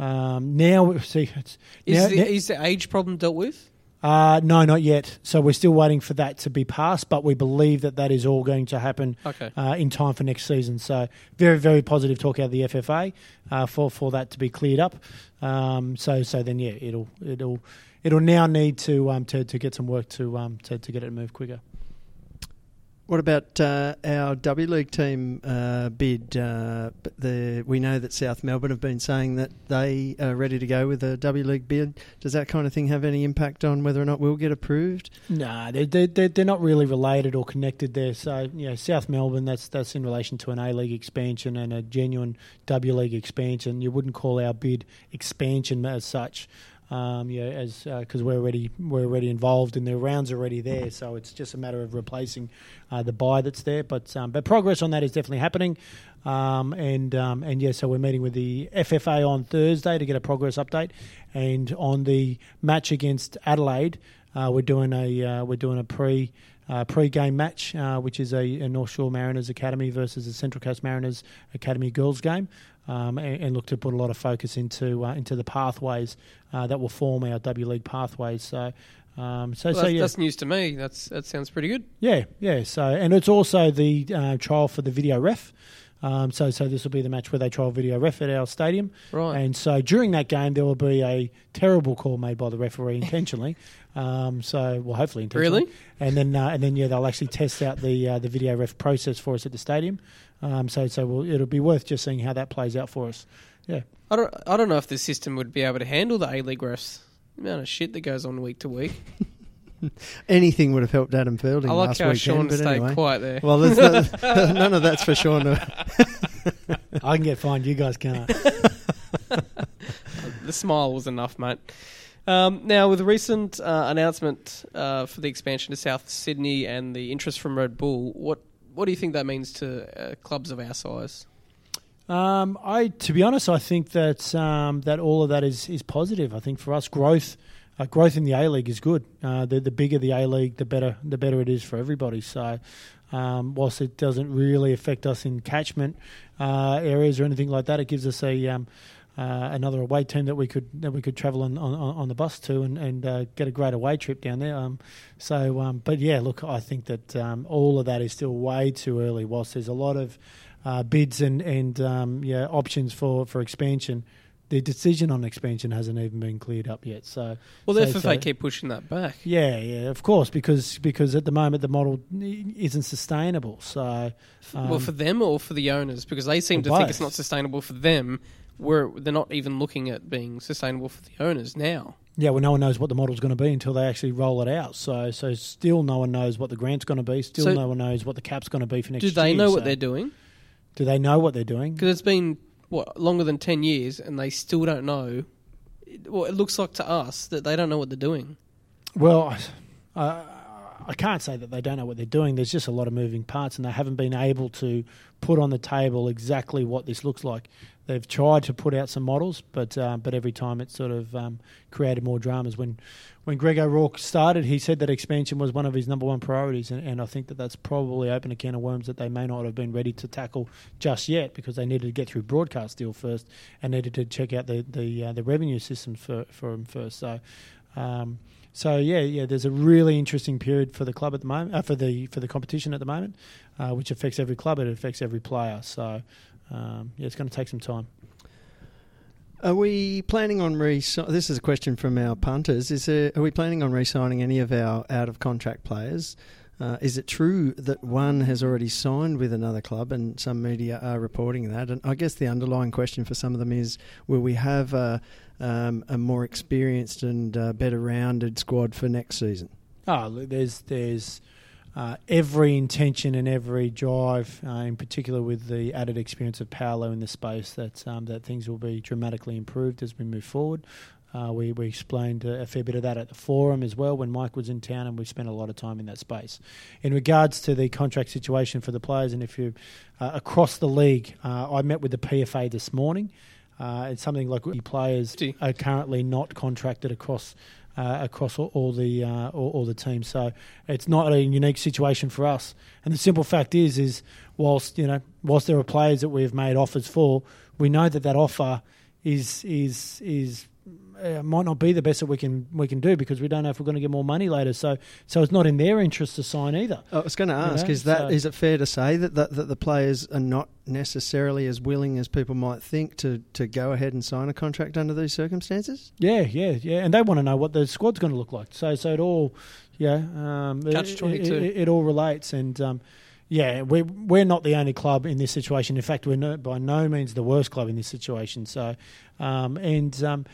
um, now. See, is, now, the, is the age problem dealt with? Uh, no, not yet. So we're still waiting for that to be passed, but we believe that that is all going to happen okay. uh, in time for next season. So very, very positive talk out of the FFA uh, for for that to be cleared up. Um, so so then yeah, it'll it'll it'll now need to um, to, to get some work to um, to, to get it to move quicker. What about uh, our W League team uh, bid? Uh, the, we know that South Melbourne have been saying that they are ready to go with a W League bid. Does that kind of thing have any impact on whether or not we'll get approved? No, nah, they're, they're, they're not really related or connected there. So, you know, South Melbourne, that's, that's in relation to an A League expansion and a genuine W League expansion. You wouldn't call our bid expansion as such um, yeah, as because uh, we're already we're already involved and the rounds already there, so it's just a matter of replacing uh, the buy that's there. But um, but progress on that is definitely happening, um, and um, and yeah, so we're meeting with the FFA on Thursday to get a progress update, and on the match against Adelaide, uh, we're doing a uh, we're doing a pre. Uh, pre-game match, uh, which is a, a, North Shore Mariners Academy versus a Central Coast Mariners Academy girls game um, and, and, look to put a lot of focus into uh, into the pathways uh, that will form our W League pathways. So. Um, so, well, so that's, yeah. that's news to me. That's that sounds pretty good. Yeah, yeah. So, and it's also the uh, trial for the video ref. Um, so, so this will be the match where they trial video ref at our stadium. Right. And so during that game, there will be a terrible call made by the referee intentionally. (laughs) um, so, well, hopefully intentionally. Really? And then, uh, and then, yeah, they'll actually test out the uh, the video ref process for us at the stadium. Um, so so we'll, it'll be worth just seeing how that plays out for us. Yeah. I don't I don't know if the system would be able to handle the A League refs. The amount of shit that goes on week to week. (laughs) Anything would have helped Adam Fielding. I like last how weekend, Sean but stayed anyway. quiet there. Well, no, (laughs) none of that's for Sean. (laughs) I can get fined. You guys can't. the smile was enough, mate. Um, now, with the recent uh, announcement uh, for the expansion to South Sydney and the interest from Red Bull, what what do you think that means to uh, clubs of our size? Um, I, to be honest, I think that um, that all of that is is positive. I think for us, growth uh, growth in the A League is good. Uh, the the bigger the A League, the better the better it is for everybody. So, um, whilst it doesn't really affect us in catchment uh, areas or anything like that, it gives us a um, uh, another away team that we could that we could travel on, on, on the bus to and, and uh, get a great away trip down there. Um, so, um, but yeah, look, I think that um, all of that is still way too early. Whilst there's a lot of uh, bids and and um, yeah options for for expansion, the decision on expansion hasn't even been cleared up yet. So Well, the So- FFA so- keep pushing that back. yeah, yeah, of course, because because at the moment the model isn't sustainable. So well, um, for them or for the owners, because they seem to for think it's not sustainable for them. Where they're not even looking at being sustainable for the owners now. Yeah, well, no one knows what the model's going to be until they actually roll it out. So, so still, no one knows what the grant's going to be. Still, So- no one knows what the cap's going to be for next year. Do year. they know what they're doing? Do they know what they're doing? Because it's been what longer than ten years, and they still don't know. Well, it looks like to us that they don't know what they're doing. Well, I, I can't say that they don't know what they're doing. There's just a lot of moving parts, and they haven't been able to put on the table exactly what this looks like. They've tried to put out some models, but uh, but every time it sort of um, created more dramas. When when Greg O'Rourke started, he said that expansion was one of his number one priorities, and, and I think that that's probably opened a can of worms that they may not have been ready to tackle just yet because they needed to get through broadcast deal first and needed to check out the the uh, the revenue systems for for them first. So. Um, so yeah, yeah. There's a really interesting period for the club at the moment, uh, for the for the competition at the moment, uh, which affects every club. It affects every player. So um, yeah, it's going to take some time. Are we planning on re? This is a question from our punters. Is there, are we planning on re-signing any of our out of contract players? Uh, is it true that one has already signed with another club, and some media are reporting that? And I guess the underlying question for some of them is: Will we have a, um, a more experienced and uh, better rounded squad for next season? Oh, look, there's there's uh, every intention and every drive, uh, in particular with the added experience of Paolo in the space, that um, that things will be dramatically improved as we move forward. Uh, we, we explained a fair bit of that at the forum as well when Mike was in town, and we spent a lot of time in that space. In regards to the contract situation for the players, and if you uh, across the league, uh, I met with the PFA this morning. Uh, it's something like the players are currently not contracted across uh, across all, all the uh, all, all the teams. So it's not a unique situation for us. And the simple fact is, is whilst you know, whilst there are players that we have made offers for, we know that that offer is is is uh, might not be the best that we can we can do because we don't know if we're going to get more money later. So so it's not in their interest to sign either. I was going to You ask: know, Is that is so- it fair to say that, that that the players are not necessarily as willing as people might think to, to go ahead and sign a contract under these circumstances? Yeah, yeah, yeah, and they want to know what the squad's going to look like. So, so it all, yeah, um, Catch it, 22. It, it all relates, and um, yeah, we're we're not the only club in this situation. In fact, we're no, by no means the worst club in this situation. So, um, and um,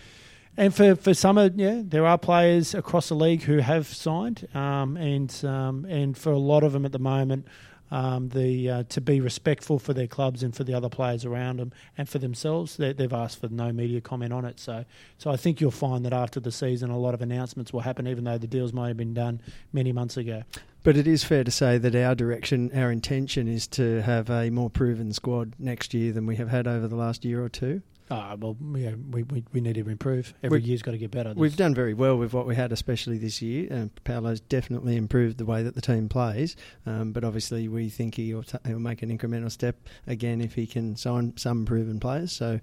and for for some, of yeah, there are players across the league who have signed, um, and um, and for a lot of them at the moment. Um, the uh, to be respectful for their clubs and for the other players around them and for themselves, they, they've asked for no media comment on it. So, so I think you'll find that after the season, a lot of announcements will happen, even though the deals might have been done many months ago. But it is fair to say that our direction, our intention is to have a more proven squad next year than we have had over the last year or two. Ah, well, yeah, we, we, we need to improve. Every We- year's got to get better. We've done very well with what we had, especially this year. And Paolo's definitely improved the way that the team plays. Um, but obviously, we think he'll, t- he'll make an incremental step again if he can sign some proven players. So,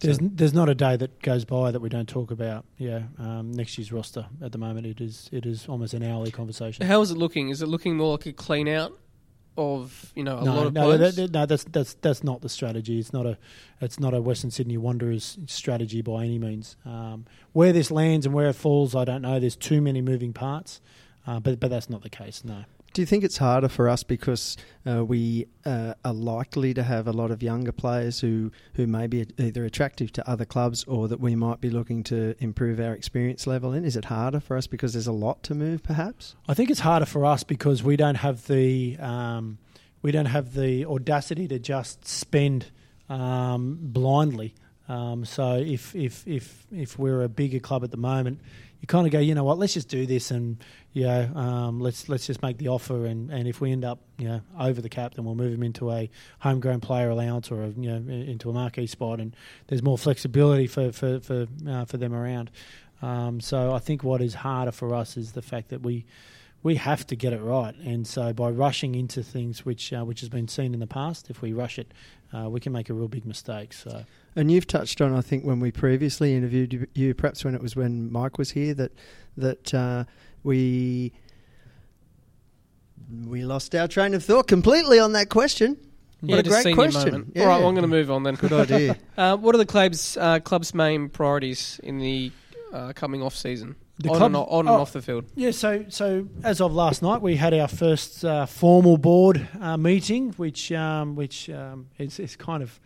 There's so- there's not a day that goes by that we don't talk about. Yeah, um, next year's roster at the moment it is it is almost an hourly conversation. How is it looking? Is it looking more like a clean out of you know a no, lot of no, players? that, no, that's that's that's not the strategy. It's not a it's not a Western Sydney Wanderers strategy by any means. Um, where this lands and where it falls, I don't know. There's too many moving parts, uh, but but that's not the case. No. Do you think it's harder for us because uh, we uh, are likely to have a lot of younger players who, who may be either attractive to other clubs or that we might be looking to improve our experience level in? Is it harder for us because there's a lot to move, perhaps? I think it's harder for us because we don't have the um, we don't have the audacity to just spend um, blindly. Um, so if if if if we're a bigger club at the moment, you kind of go, you know what, let's just do this and you know, um, let's let's just make the offer and, and if we end up you know over the cap, then we'll move him into a homegrown player allowance or a, you know into a marquee spot, and there's more flexibility for for for, uh, for them around. Um, so I think what is harder for us is the fact that we we have to get it right, and so by rushing into things which uh, which has been seen in the past, if we rush it, uh, we can make a real big mistake. So And you've touched on, I think, when we previously interviewed you- you, perhaps when it was when Mike was here, that that uh, we we lost our train of thought completely on that question. Yeah, What a great question. Yeah. All right, well, I'm going to move on then. Good idea. (laughs) Uh, what are the club's uh, club's main priorities in the uh, coming off season? The on club- and, o- on and oh. off the field. Yeah, so so as of last night, we had our first uh, formal board uh, meeting, which um, which um, is, is kind of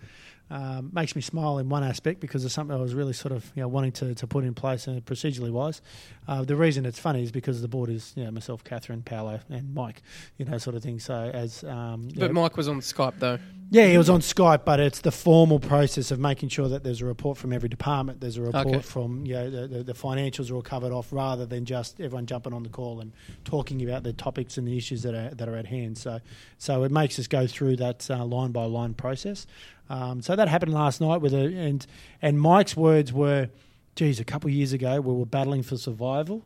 um, makes me smile in one aspect because it's something I was really sort of you know wanting to, to put in place and procedurally wise. Uh, the reason it's funny is because the board is you know myself, Catherine, Paolo, and Mike, you know, sort of thing. So as um, But know- Mike was on Skype though. yeah, he was on Skype, but it's the formal process of making sure that there's a report from every department. There's a report Okay. from you know, the, the, the financials are all covered off, rather than just everyone jumping on the call and talking about the topics and the issues that are that are at hand. So, so it makes us go through that uh, line by line process. Um, so that happened last night with a and and Mike's words were, "Geez, a couple of years ago we were battling for survival,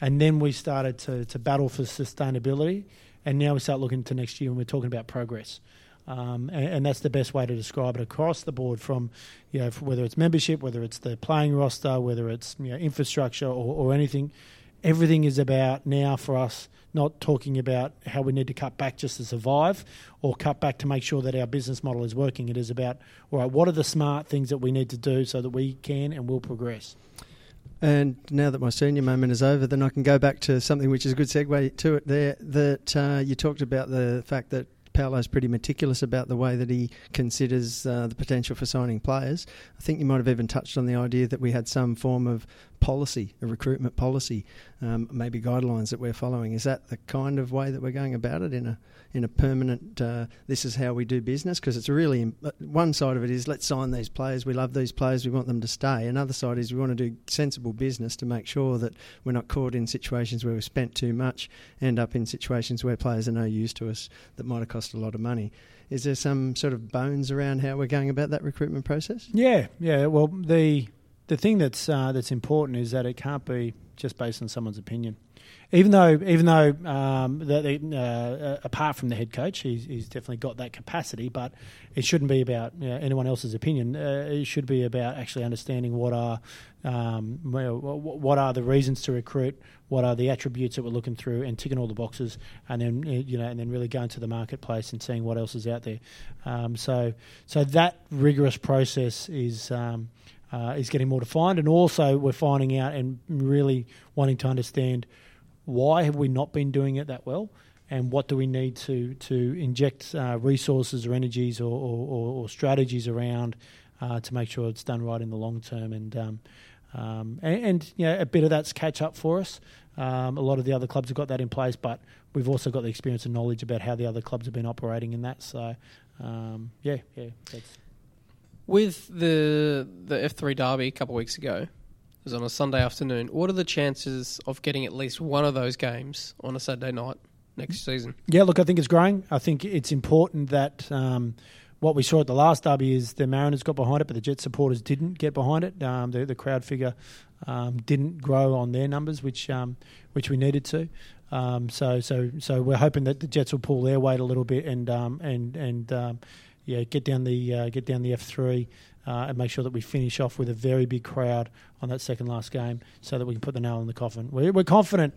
and then we started to to battle for sustainability, and now we start looking to next year and we're talking about progress." Um, and, and that's the best way to describe it across the board from, you know, whether it's membership, whether it's the playing roster, whether it's you know, infrastructure or, or anything. Everything is about now for us not talking about how we need to cut back just to survive or cut back to make sure that our business model is working. It is about, all right, what are the smart things that we need to do so that we can and will progress? And now that my senior moment is over, then I can go back to something which is a good segue to it there. That uh, you talked about the fact that Paolo's pretty meticulous about the way that he considers uh, the potential for signing players. I think you might have even touched on the idea that we had some form of policy, a recruitment policy, um, maybe guidelines that we're following. Is that the kind of way that we're going about it in a in a permanent? Uh, this is how we do business because it's really uh, one side of it is let's sign these players. We love these players. We want them to stay. Another side is we want to do sensible business to make sure that we're not caught in situations where we've spent too much, end up in situations where players are no use to us that might have cost a lot of money. Is there some sort of bones around how we're going about that recruitment process? Yeah, yeah. Well, the the thing that's uh, that's important is that it can't be just based on someone's opinion. Even though, even though, um, they, uh, apart from the head coach, he's, he's definitely got that capacity, but it shouldn't be about you know, anyone else's opinion. Uh, it should be about actually understanding what are um, what are the reasons to recruit, what are the attributes that we're looking through, and ticking all the boxes, and then uh, you know, and then really going to the marketplace and seeing what else is out there. Um, so, so that rigorous process is. Uh, is getting more defined, and also we're finding out and really wanting to understand why have we not been doing it that well, and what do we need to to inject uh, resources or energies or, or, or, or strategies around uh, to make sure it's done right in the long term, and um, um, and, and you know, a bit of that's catch up for us. Um, a lot of the other clubs have got that in place, but we've also got the experience and knowledge about how the other clubs have been operating in that. So, um, yeah, yeah, that's With the the F three derby a couple of weeks ago, it was on a Sunday afternoon. What are the chances of getting at least one of those games on a Saturday night next season? Yeah, look, I think it's growing. I think it's important that um, what we saw at the last derby is the Mariners got behind it, but the Jet supporters didn't get behind it. Um, the, the crowd figure um, didn't grow on their numbers, which um, which we needed to. Um, so so so we're hoping that the Jets will pull their weight a little bit and um, and and um, yeah get down the uh, get down the F three. Uh, and make sure that we finish off with a very big crowd on that second last game, so that we can put the nail in the coffin. We're, we're confident,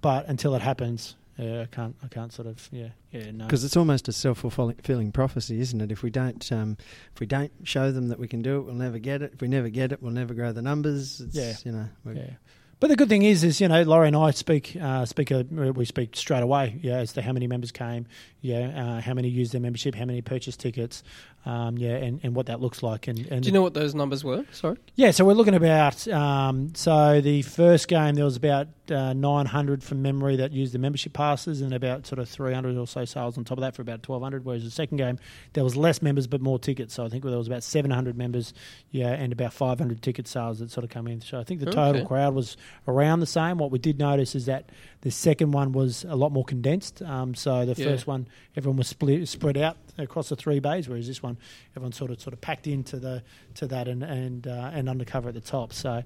but until it happens, yeah, I can't. I can't sort of. Yeah, yeah, no. Because it's almost a self fulfilling prophecy, isn't it? If we don't, um, if we don't show them that we can do it, we'll never get it. If we never get it, we'll never grow the numbers. It's, Yeah. you know. Yeah. But the good thing is, is you know, Laurie and I speak, uh, speak, uh, we speak straight away, yeah, as to how many members came, yeah, uh, how many use their membership, how many purchase tickets, um, yeah, and, and what that looks like, and, and Do you know what those numbers were? Sorry. yeah, so we're looking about. Um, so the first game there was about uh, 900 from memory that used the membership passes, and about sort of 300 or so sales on top of that for about 1200. Whereas the second game there was less members but more tickets. So I think there was about 700 members, yeah, and about 500 ticket sales that sort of come in. So I think the total Okay. crowd was around the same. What we did notice is that the second one was a lot more condensed. Um, so the Yeah. first one everyone was split spread out across the three bays, whereas this one everyone sort of sort of packed into the to that and and uh, and undercover at the top. So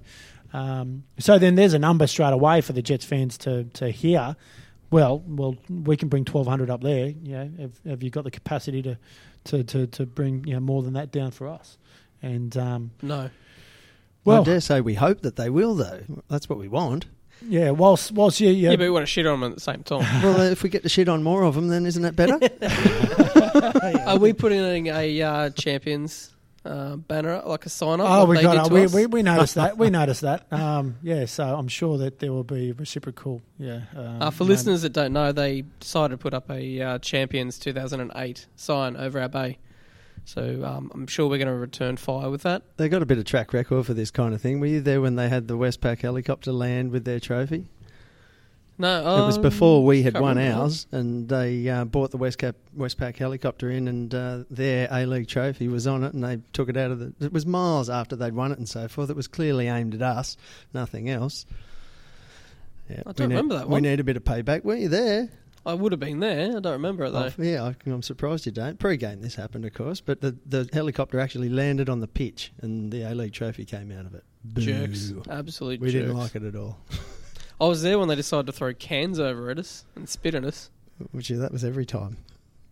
um, so then there's a number straight away for the Jets fans to to hear. Well, well, we can bring 1,200 up there. You know, have, have you got the capacity to, to, to, to bring you know more than that down for us? And um, No. Well, well, I dare say we hope that they will, though. That's what we want. Yeah, whilst whilst you, Yeah, yeah, but we want to shit on them at the same time. (laughs) well, if we get to shit on more of them, then isn't that better? (laughs) Are we putting a uh, champions uh, banner, like a sign up? Oh, like we they got did it. to We, us? we, we noticed that. We noticed that. Um, yeah, so I'm sure that there will be reciprocal. Yeah. Um, Uh, for moment. listeners that don't know, they decided to put up a uh, Champions 2008 sign over our bay. So um, I'm sure we're going to return fire with that. they got a bit of track record for this kind of thing. Were you there when they had the Westpac helicopter land with their trophy? No, it was um, before we had won remember. ours, and they uh, bought the Westpac, Westpac helicopter in, and uh, their A League trophy was on it, and they took it out of the. It was miles after they'd won it and so forth. It was clearly aimed at us, nothing else. Yeah, I don't need- remember that We need a bit of payback. Were you there? I would have been there. I don't remember it though. Oh, yeah, I- I'm surprised you don't. Pre-game, this happened, of course, but the the helicopter actually landed on the pitch, and the A League trophy came out of it. Jerks, Boo. absolute We jerks. didn't like it at all. (laughs) I was there when they decided to throw cans over at us and spit at us. Which that was every time.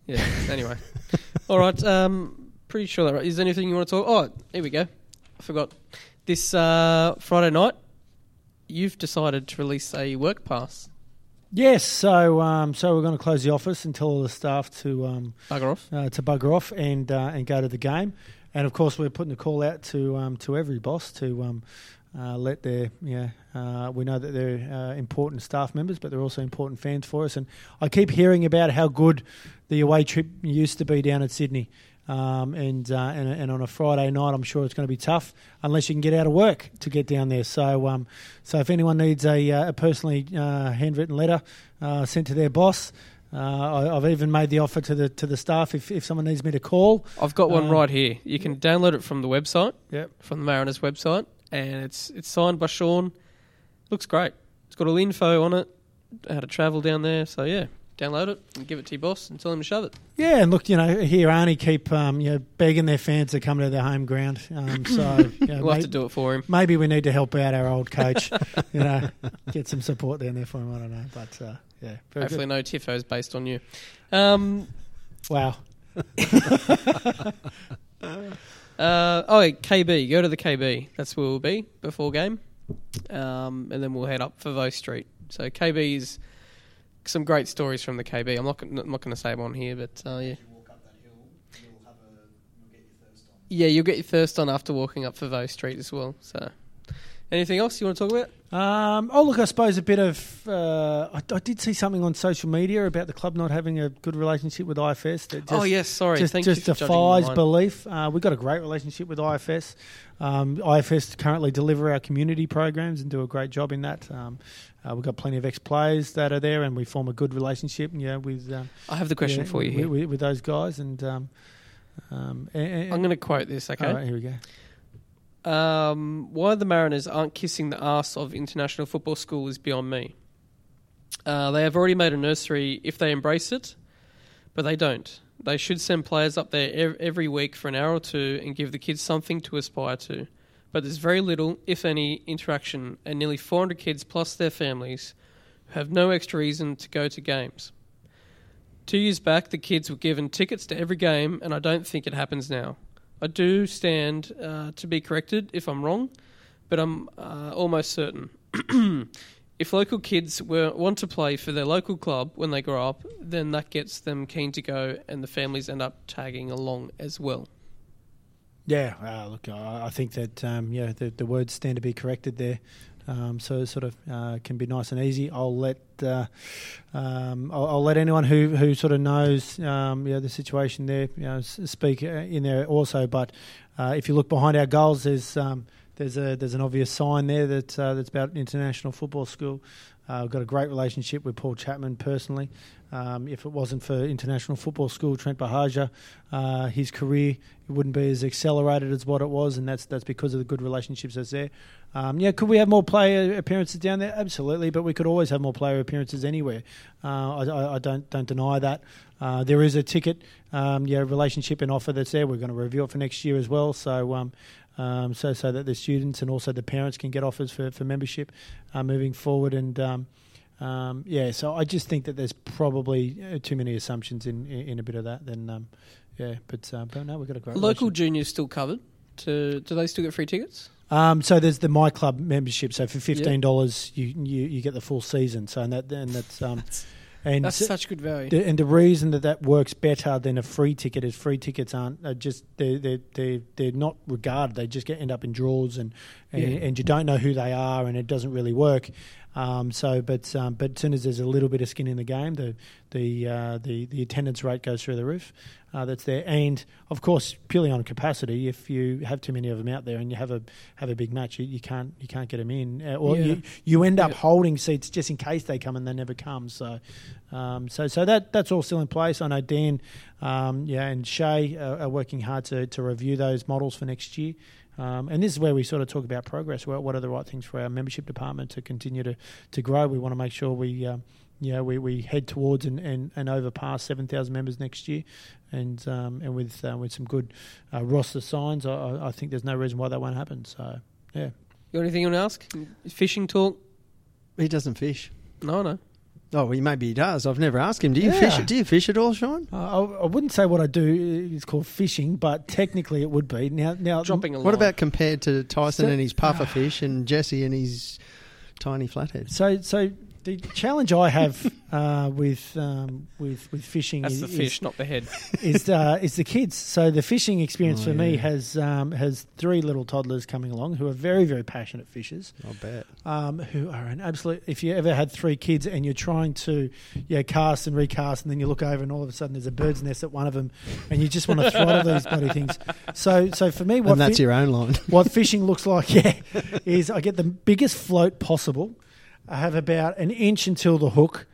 Yeah. anyway, (laughs) all right. Um, pretty sure that. Right. Is there anything you want to talk? Oh, here we go. I forgot. This uh, Friday night, you've decided to release a work pass. Yes, so um, so we're going to close the office and tell all the staff to um, Bugger off. uh, to bugger off and uh, and go to the game. And of course, we're putting a call out to um, to every boss to um, uh, let their yeah. Uh, we know that they're uh, important staff members, but they're also important fans for us. And I keep hearing about how good the away trip used to be down at Sydney. Um, and, uh, and and on a Friday night, I'm sure it's going to be tough unless you can get out of work to get down there. So um, so if anyone needs a, uh, a personally uh, handwritten letter uh, sent to their boss, uh, I, I've even made the offer to the to the staff if, if someone needs me to call. I've got one Um, right here. You can download it from the website, Yep. from the Mariners website, and it's it's signed by Sean. Looks great. It's got all the info on it, how to travel down there. So yeah, download it and give it to your boss and tell him to shove it. Yeah, and look, you know, here Arnie keep um, you know begging their fans to come to their home ground. Um, so (laughs) you know, We'll have to do it for him. maybe we need to help out our old (laughs) coach. you know, get some support down there for him. I don't know, but uh, yeah, very Hopefully, good. no tifos based on you. Um, Wow. (laughs) uh, oh, yeah, KB. Go to the KB. That's where we'll be before game, um, and then we'll head up Foveaux Street. So KB is some great stories from the KB. I'm not I'm not going to say one here, but uh, yeah. Yeah, you'll get your thirst on after walking up Foveaux Street as well. So, anything else you want to talk about? Um, oh, look, I suppose a bit of. Uh, I, I did see something on social media about the club not having a good relationship with IFS. That just, oh yes, sorry. just, just defies belief. Uh, we've got a great relationship with IFS. Um, IFS currently deliver our community programs and do a great job in that. Um, uh, we've got plenty of ex players that are there, and we form a good relationship. Yeah, with um, I have the question yeah, for you with, here. with, those guys. And um, um, and- I'm going to quote this. Okay. all right, here we go. Um, why the Mariners aren't kissing the ass of international football school is beyond me. Uh, they have already made a nursery if they embrace it, but they don't. They should send players up there ev- every week for an hour or two and give the kids something to aspire to. But there's very little, if any, interaction, and nearly 400 kids plus their families have no extra reason to go to games. Two years back, the kids were given tickets to every game, and I don't think it happens now. I do stand uh, to be corrected if I'm wrong, but I'm uh, almost certain. (clears throat) if local kids were, want to play for their local club when they grow up, then that gets them keen to go, and the families end up tagging along as well. Yeah, uh, look, I, I think that um, yeah, the, the words stand to be corrected there. Um, so it sort of uh, can be nice and easy. I'll let uh, um, I'll, I'll let anyone who, who sort of knows um, the situation there you know, speak uh, in there also. But uh, if you look behind our goals, there's um, there's a there's an obvious sign there that uh, that's about international football school. Uh, I've got a great relationship with Paul Chapman personally. Um, if it wasn't for international football school, Trent Buhagiar, uh, his career wouldn't be as accelerated as what it was, and that's that's because of the good relationships that's there. Um, yeah, could we have more player appearances down there? Absolutely, but we could always have more player appearances anywhere. Uh, I, I, don't don't deny that. Uh, there is a ticket, um, yeah, relationship and offer that's there. We're going to review it for next year as well. So. Um, so, so that the students and also the parents can get offers for, for membership uh, moving forward, and um, um, yeah, so I just think that there's probably uh, too many assumptions in, in, in a bit of that. Then, um, yeah, but uh, but no, we've got a great Local juniors still covered. To do they still get free tickets? Um, so there's the My Club membership. So for fifteen dollars, you, you you get the full season. So and that and that's um, (laughs) and That's such good value. the, and the reason that that works better than a free ticket is free tickets aren't are just they they they they're not regarded. They just get end up in draws and and, Yeah. and you don't know who they are and it doesn't really work. Um, so, but um, but as soon as there's a little bit of skin in the game, the the uh, the the attendance rate goes through the roof. Uh, that's there, and of course, purely on capacity. If you have too many of them out there and you have a have a big match, you, you can't you can't get them in, uh, or Yeah. you you end up Yeah. holding seats just in case they come and they never come. So, um, so so that that's all still in place. I know Dan, um, yeah, and Shay are, are working hard to to review those models for next year. Um, and this is where we sort of talk about progress. What, what are the right things for our membership department to continue to, to grow? We want to make sure we, um, you know, we, we head towards and, and, and overpass seven thousand members next year, and um, and with uh, with some good uh, roster signs, I- I, I think there's no reason why that won't happen. So yeah, You got anything you want to ask? Fishing talk? He doesn't fish. No, no. Oh, well, maybe he does. I've never asked him. Do you Yeah. fish? Do you fish at all, Sean? uh, I, I wouldn't say what I do is called fishing, but technically it would be now. Now Dropping a What line. about compared to Tyson So- and his puffer fish and Jesse and his tiny flathead? So, so the challenge I have (laughs) uh, with um, with with fishing That's is, the fish, not the head. (laughs) is uh, is the kids. So the fishing experience Oh, for me has um, has three little toddlers coming along who are very very passionate fishers. I'll bet. Um, who are an absolute. If you ever had three kids and you're trying to, yeah, cast and recast, and then you look over and all of a sudden there's a bird's nest at one of them, and you just want to (laughs) throttle these bloody things. So, so for me, what and that's fi- your own line. what fishing looks like, yeah, is I get the biggest float possible. I have about an inch until the hook.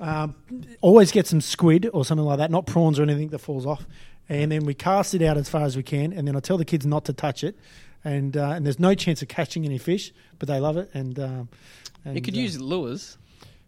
Um, always get some squid or something like that, not prawns or anything that falls off. And then we cast it out as far as we can. And then I tell the kids not to touch it. And uh, and there's no chance of catching any fish, but they love it. And, um, and You could uh, use lures.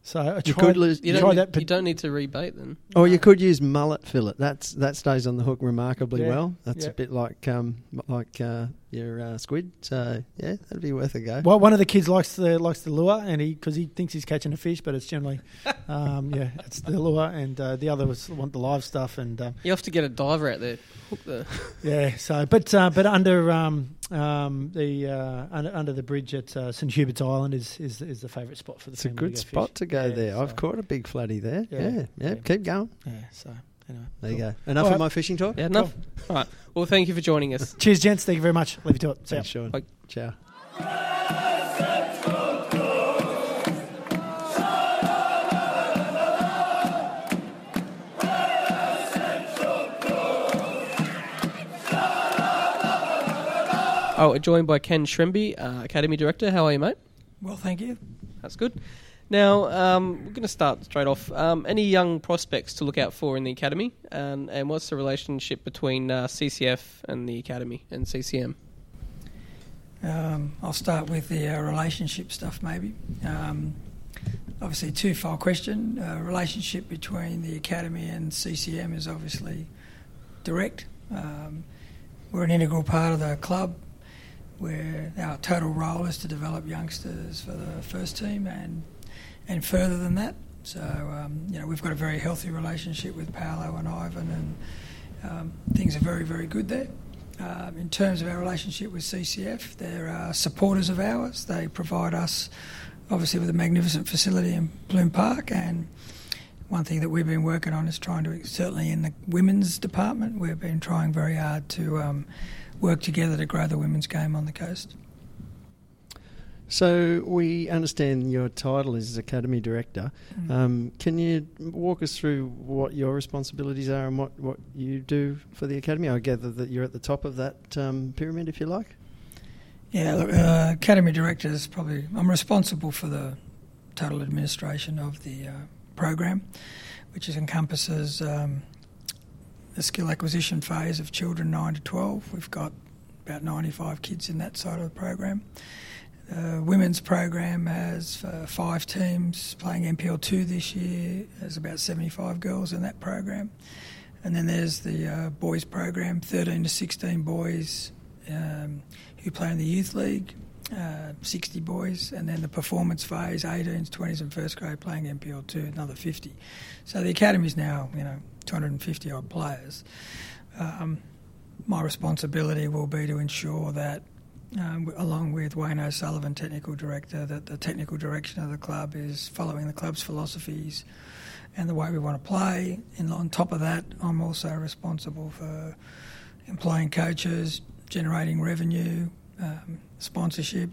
so I You could lose- You don't, need, that. you don't need to rebait then. Or you could use mullet fillet. That's that stays on the hook remarkably Yeah, well. That's yeah. a bit like um like uh, your uh, squid. So yeah, that'd be worth a go. Well, one of the kids likes the likes the lure, and he because he thinks he's catching a fish, but it's generally, (laughs) um, yeah, it's the lure, and uh, the other was want the live stuff, and um, You have to get a diver out there. Hook the. (laughs) yeah. So, but uh, but under um, um, the uh, under, under the bridge at uh, St Hubert's Island is is, is the favourite spot for the It's a good to go spot fish. to go Yeah, there. I've caught a big flatty there. Yeah, Yeah, yeah. yeah. Keep going. Yeah. So anyway, There you go. Enough All of right. my fishing talk. Yeah, enough. All right. Well, thank you for joining us. Cheers, gents. Thank you very much. Leave you to it. See. Thanks, Sean. Bye. Ciao. Oh, we're joined by Ken Schembri, uh, Academy Director. How are you, mate? Well, thank you. That's good. Now, um, we're going to start straight off. Um, any young prospects to look out for in the academy, and, and what's the relationship between uh, CCF and the academy and CCM? Um, I'll start with the uh, relationship stuff, maybe. Um, obviously, twofold question. Uh, relationship between the academy and CCM is obviously direct. Um, we're an integral part of the club. Where our total role is to develop youngsters for the first team and and further than that. So um, you know we've got a very healthy relationship with Paolo and Ivan, and um, things are very very good there. Um, in terms of our relationship with CCF, they're uh, supporters of ours. They provide us, obviously, with a magnificent facility in Pluim Park. And one thing that we've been working on is trying to, certainly in the women's department, we've been trying very hard to um, work together to grow the women's game on the coast. So we understand your title is Academy Director. Mm. Um, can you walk us through what your responsibilities are and what, what you do for the Academy? I gather that you're at the top of that um, pyramid, if you like. Yeah, look, uh, academy director is probably. I'm responsible for the total administration of the uh, program, which is, encompasses um, the skill acquisition phase of children nine to twelve. We've got about 95 kids in that side of the program. Uh, women's program has uh, five teams playing NPL two this year. There's about 75 girls in that program, and then there's the uh, boys program, 13 to 16 boys. Um, who play in the youth league, uh, 60 boys, and then the performance phase, 18s, 20s, and first grade playing NPL two, another 50. So the academy's now, you know, 250 odd players. Um, my responsibility will be to ensure that um, along with Wayne O'Sullivan, technical director, that the technical direction of the club is following the club's philosophies and the way we want to play. And on top of that, I'm also responsible for employing coaches, generating revenue, um, sponsorship,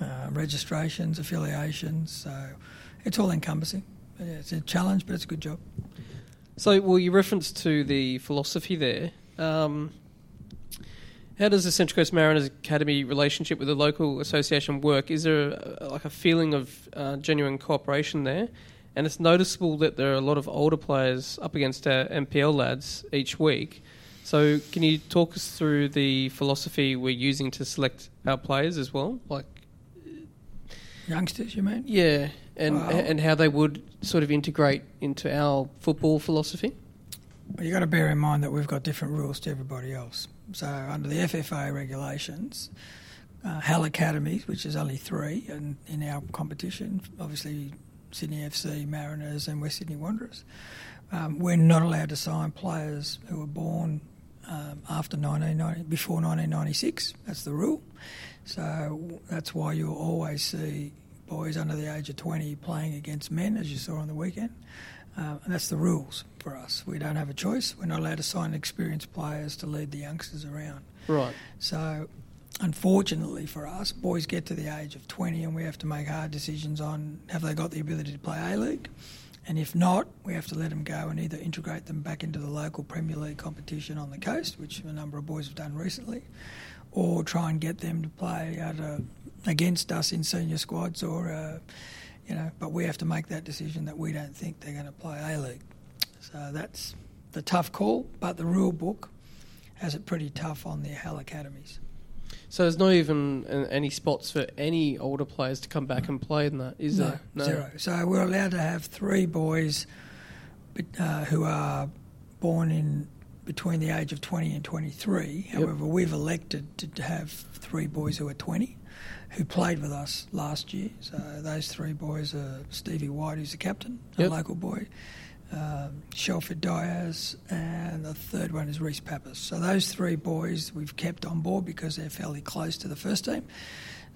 uh, registrations, affiliations. So it's all encompassing. It's a challenge, but it's a good job. So, well, you referenced to the philosophy there. Um, how does the Central Coast Mariners Academy relationship with the local association work? Is there a, like a feeling of uh, genuine cooperation there? And it's noticeable that there are a lot of older players up against our NPL lads each week. So, can you talk us through the philosophy we're using to select our players as well? Like, Youngsters, you mean? yeah, and Wow. and how they would sort of integrate into our football philosophy. Well, you've got to bear in mind that we've got different rules to everybody else. So, under the FFA regulations, uh, HAL academies, which is only three, and in our competition, obviously Sydney FC, Mariners, and West Sydney Wanderers, um, we're not allowed to sign players who were born um, after 1990, before 1996. That's the rule. So that's why you'll always see boys under the age of 20 playing against men, as you saw on the weekend. Um, and that's the rules for us. We don't have a choice. We're not allowed to sign experienced players to lead the youngsters around. Right. So, unfortunately for us, boys get to the age of 20 and we have to make hard decisions on have they got the ability to play A League? And if not, we have to let them go and either integrate them back into the local Premier League competition on the coast, which a number of boys have done recently, or try and get them to play at a, against us in senior squads or, uh, you know, but we have to make that decision that we don't think they're going to play A League. So that's the tough call, but the rule book has it pretty tough on the HAL academies. So there's not even any spots for any older players to come back and play in that, is there? no, zero. So we're allowed to have three boys uh, who are born in between the age of 20 and 23. Yep. However, we've elected to have three boys who are 20 who played with us last year. So those three boys are Stevie White, who's the captain, Yep. a local boy, um, Shelford Diaz, and the third one is Reese Pappas. So those three boys we've kept on board because they're fairly close to the first team.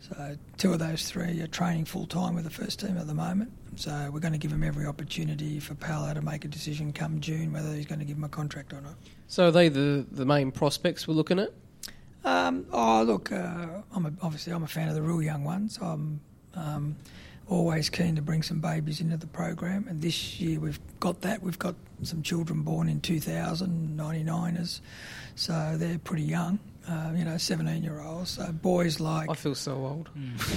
So two of those three are training full time with the first team at the moment. So we're going to give him every opportunity for Paolo to make a decision come June whether he's going to give him a contract or not. So are they the, the main prospects we're looking at? Um, oh, look, uh, I'm a, obviously I'm a fan of the real young ones. I'm um, always keen to bring some babies into the program, and this year we've got that. We've got some children born in 2000, 99ers, so they're pretty young. Uh, you know, 17 year olds. So boys like I feel so old.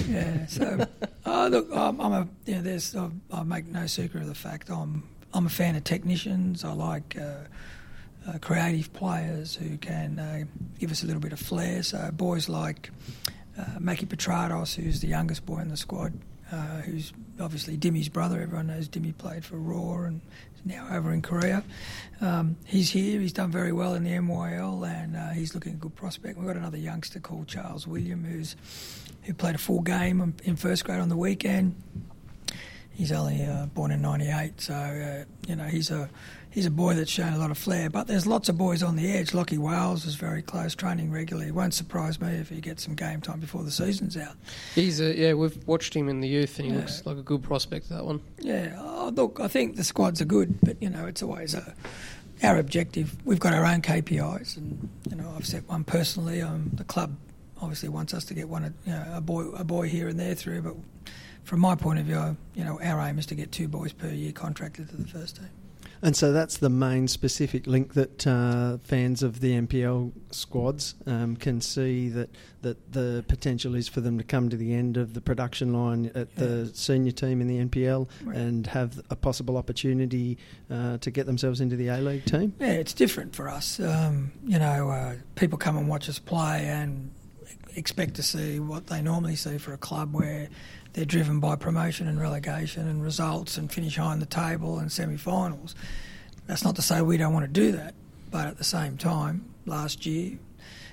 yeah. So, (laughs) uh, look, I'm, I'm a. You know, there's. I, I make no secret of the fact I'm. I'm a fan of technicians. I like uh, creative players who can uh, give us a little bit of flair. So boys like uh, Mackie Petratos, who's the youngest boy in the squad, uh, who's obviously Dimmy's brother. Everyone knows Dimmy played for Roar and is now over in Korea. Um, he's here. He's done very well in the NYL, and uh, he's looking a good prospect. We've got another youngster called Charles William, who's who played a full game in first grade on the weekend. He's only uh, born in '98, so you know he's a he's a boy that's shown a lot of flair. But there's lots of boys on the edge. Lockie Wales is very close, training regularly. It won't surprise me if he gets some game time before the season's out. He's a, yeah, we've watched him in the youth and he Yeah. looks like a good prospect, that one. Yeah, oh, look, I think the squads are good, but you know, it's always a, our objective. We've got our own KPIs, and you know, I've set one personally. Um, the club obviously wants us to get one, you know, a boy, a boy here and there through. But from my point of view, you know, our aim is to get two boys per year contracted to the first team. And so that's the main specific link that uh, fans of the NPL squads um, can see that, that the potential is for them to come to the end of the production line at the senior team in the NPL Right. and have a possible opportunity uh, to get themselves into the A League team. Yeah, it's different for us. Um, you know, uh, people come and watch us play and expect to see what they normally see for a club where they're driven by promotion and relegation and results and finish high in the table and semi-finals. That's not to say we don't want to do that, but at the same time, last year,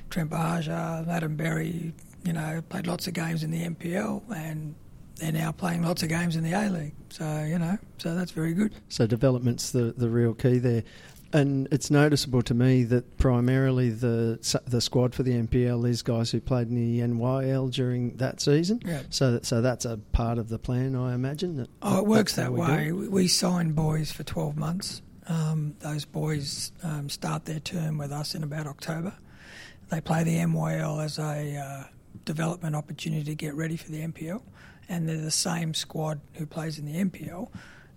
Trent Buhagiar, Adam Berry, you know, played lots of games in the NPL and they're now playing lots of games in the A League. So, you know, so that's very good. So development's the, the real key there. And it's noticeable to me that primarily the the squad for the NPL is guys who played in the NYL during that season. Yeah. So so that's a part of the plan, I imagine. That, Oh, it works that way. We we sign boys for 12 months. Um, those boys um, start their term with us in about October. They play the NYL as a uh, development opportunity to get ready for the NPL, and they're the same squad who plays in the NPL,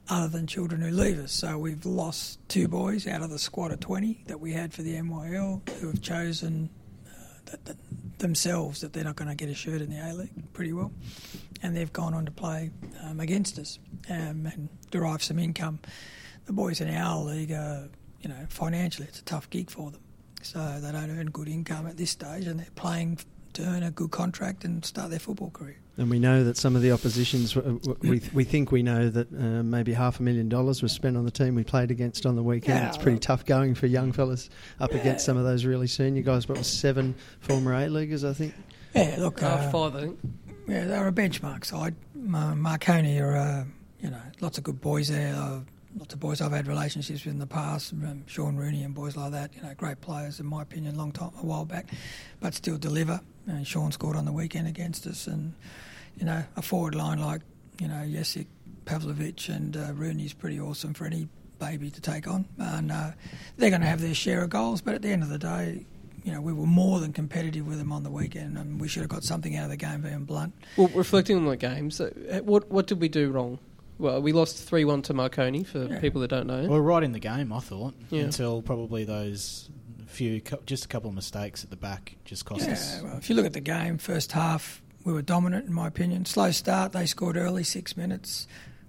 other than children who leave us. So we've lost two boys out of the squad of 20 that we had for the NYL who have chosen uh, that, that themselves that they're not going to get a shirt in the A League pretty well and they've gone on to play um, against us um, and derive some income. The boys in our league, are, you know, financially it's a tough gig for them, so they don't earn good income at this stage, and they're playing to earn a good contract and start their football career. And we know that some of the oppositions, w- w- we we think we know that uh, maybe half a million dollars was spent on the team we played against on the weekend. Yeah, it's pretty well- tough going for young fellas up Yeah. against some of those really senior guys. But it was seven former A leaguers, I think. Yeah, look, Uh, uh, five, I think. Yeah, they're a benchmark side. Uh, Marconi are, uh, you know, lots of good boys there. Lots of boys I've had relationships with in the past. Um, Sean Rooney and boys like that. You know, great players in my opinion, long time, a while back, but still deliver. And Sean scored on the weekend against us, and you know, a forward line like you know Jessic, Pavlovic, and uh, Rooney's pretty awesome for any baby to take on. And uh, they're going to have their share of goals, but at the end of the day. You know, we were more than competitive with them on the weekend, and we should have got something out of the game. Being blunt, Well, reflecting on the game, so uh, what what did we do wrong? Well, we lost three one to Marconi for Yeah. people that don't know. We're right in the game, I thought, Yeah. until probably those few, just a couple of mistakes at the back just cost us. Yeah, well, if you look at the game, first half we were dominant in my opinion. Slow start, they scored early, six minutes.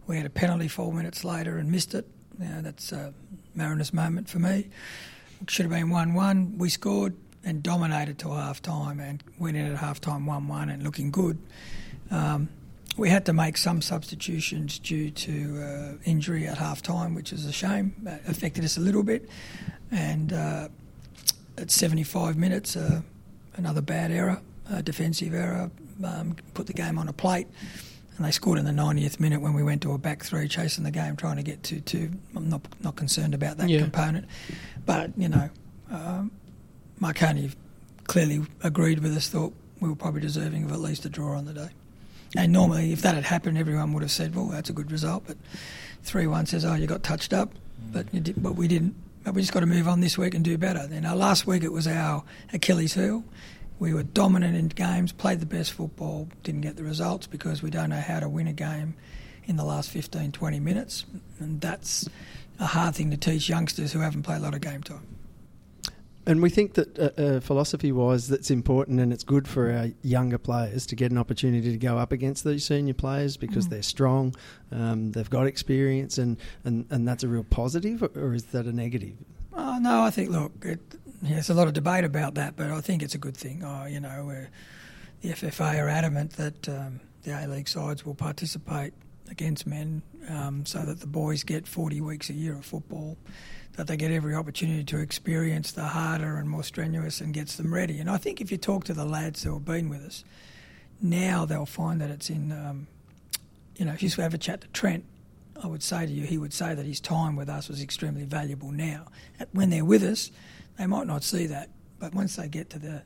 We had a penalty four minutes later and missed it. You know, that's a Mariners moment for me. Should have been one-one. We scored and dominated till half time and went in at half time one-one and looking good. Um, we had to make some substitutions due to uh, injury at half time, which is a shame. That affected us a little bit. And uh, at 75 minutes, uh, another bad error, a defensive error, um, put the game on a plate. And they scored in the 90th minute when we went to a back three, chasing the game, trying to get to two. I'm not not concerned about that Yeah. component, but you know, um, Marconi clearly agreed with us. Thought we were probably deserving of at least a draw on the day. And normally, if that had happened, everyone would have said, "Well, that's a good result." But three-one says, "Oh, you got touched up," but did, but we didn't. But we just got to move on this week and do better. You know, last week it was our Achilles heel. We were dominant in games, played the best football, didn't get the results because we don't know how to win a game in the last 15, 20 minutes. And that's a hard thing to teach youngsters who haven't played a lot of game time. And we think that uh, uh, philosophy-wise, that's important, and it's good for our younger players to get an opportunity to go up against these senior players because Mm. they're strong, um, they've got experience, and, and, and that's a real positive, or is that a negative? Oh, no, I think, look, it, yeah, there's a lot of debate about that, but I think it's a good thing. Oh, you know, the FFA are adamant that um, the A League sides will participate against men um, so that the boys get 40 weeks a year of football, that they get every opportunity to experience the harder and more strenuous and gets them ready. And I think if you talk to the lads who have been with us, now they'll find that it's in, um, you know, if you have a chat to Trent, I would say to you, he would say that his time with us was extremely valuable now. When they're with us, they might not see that, but once they get to the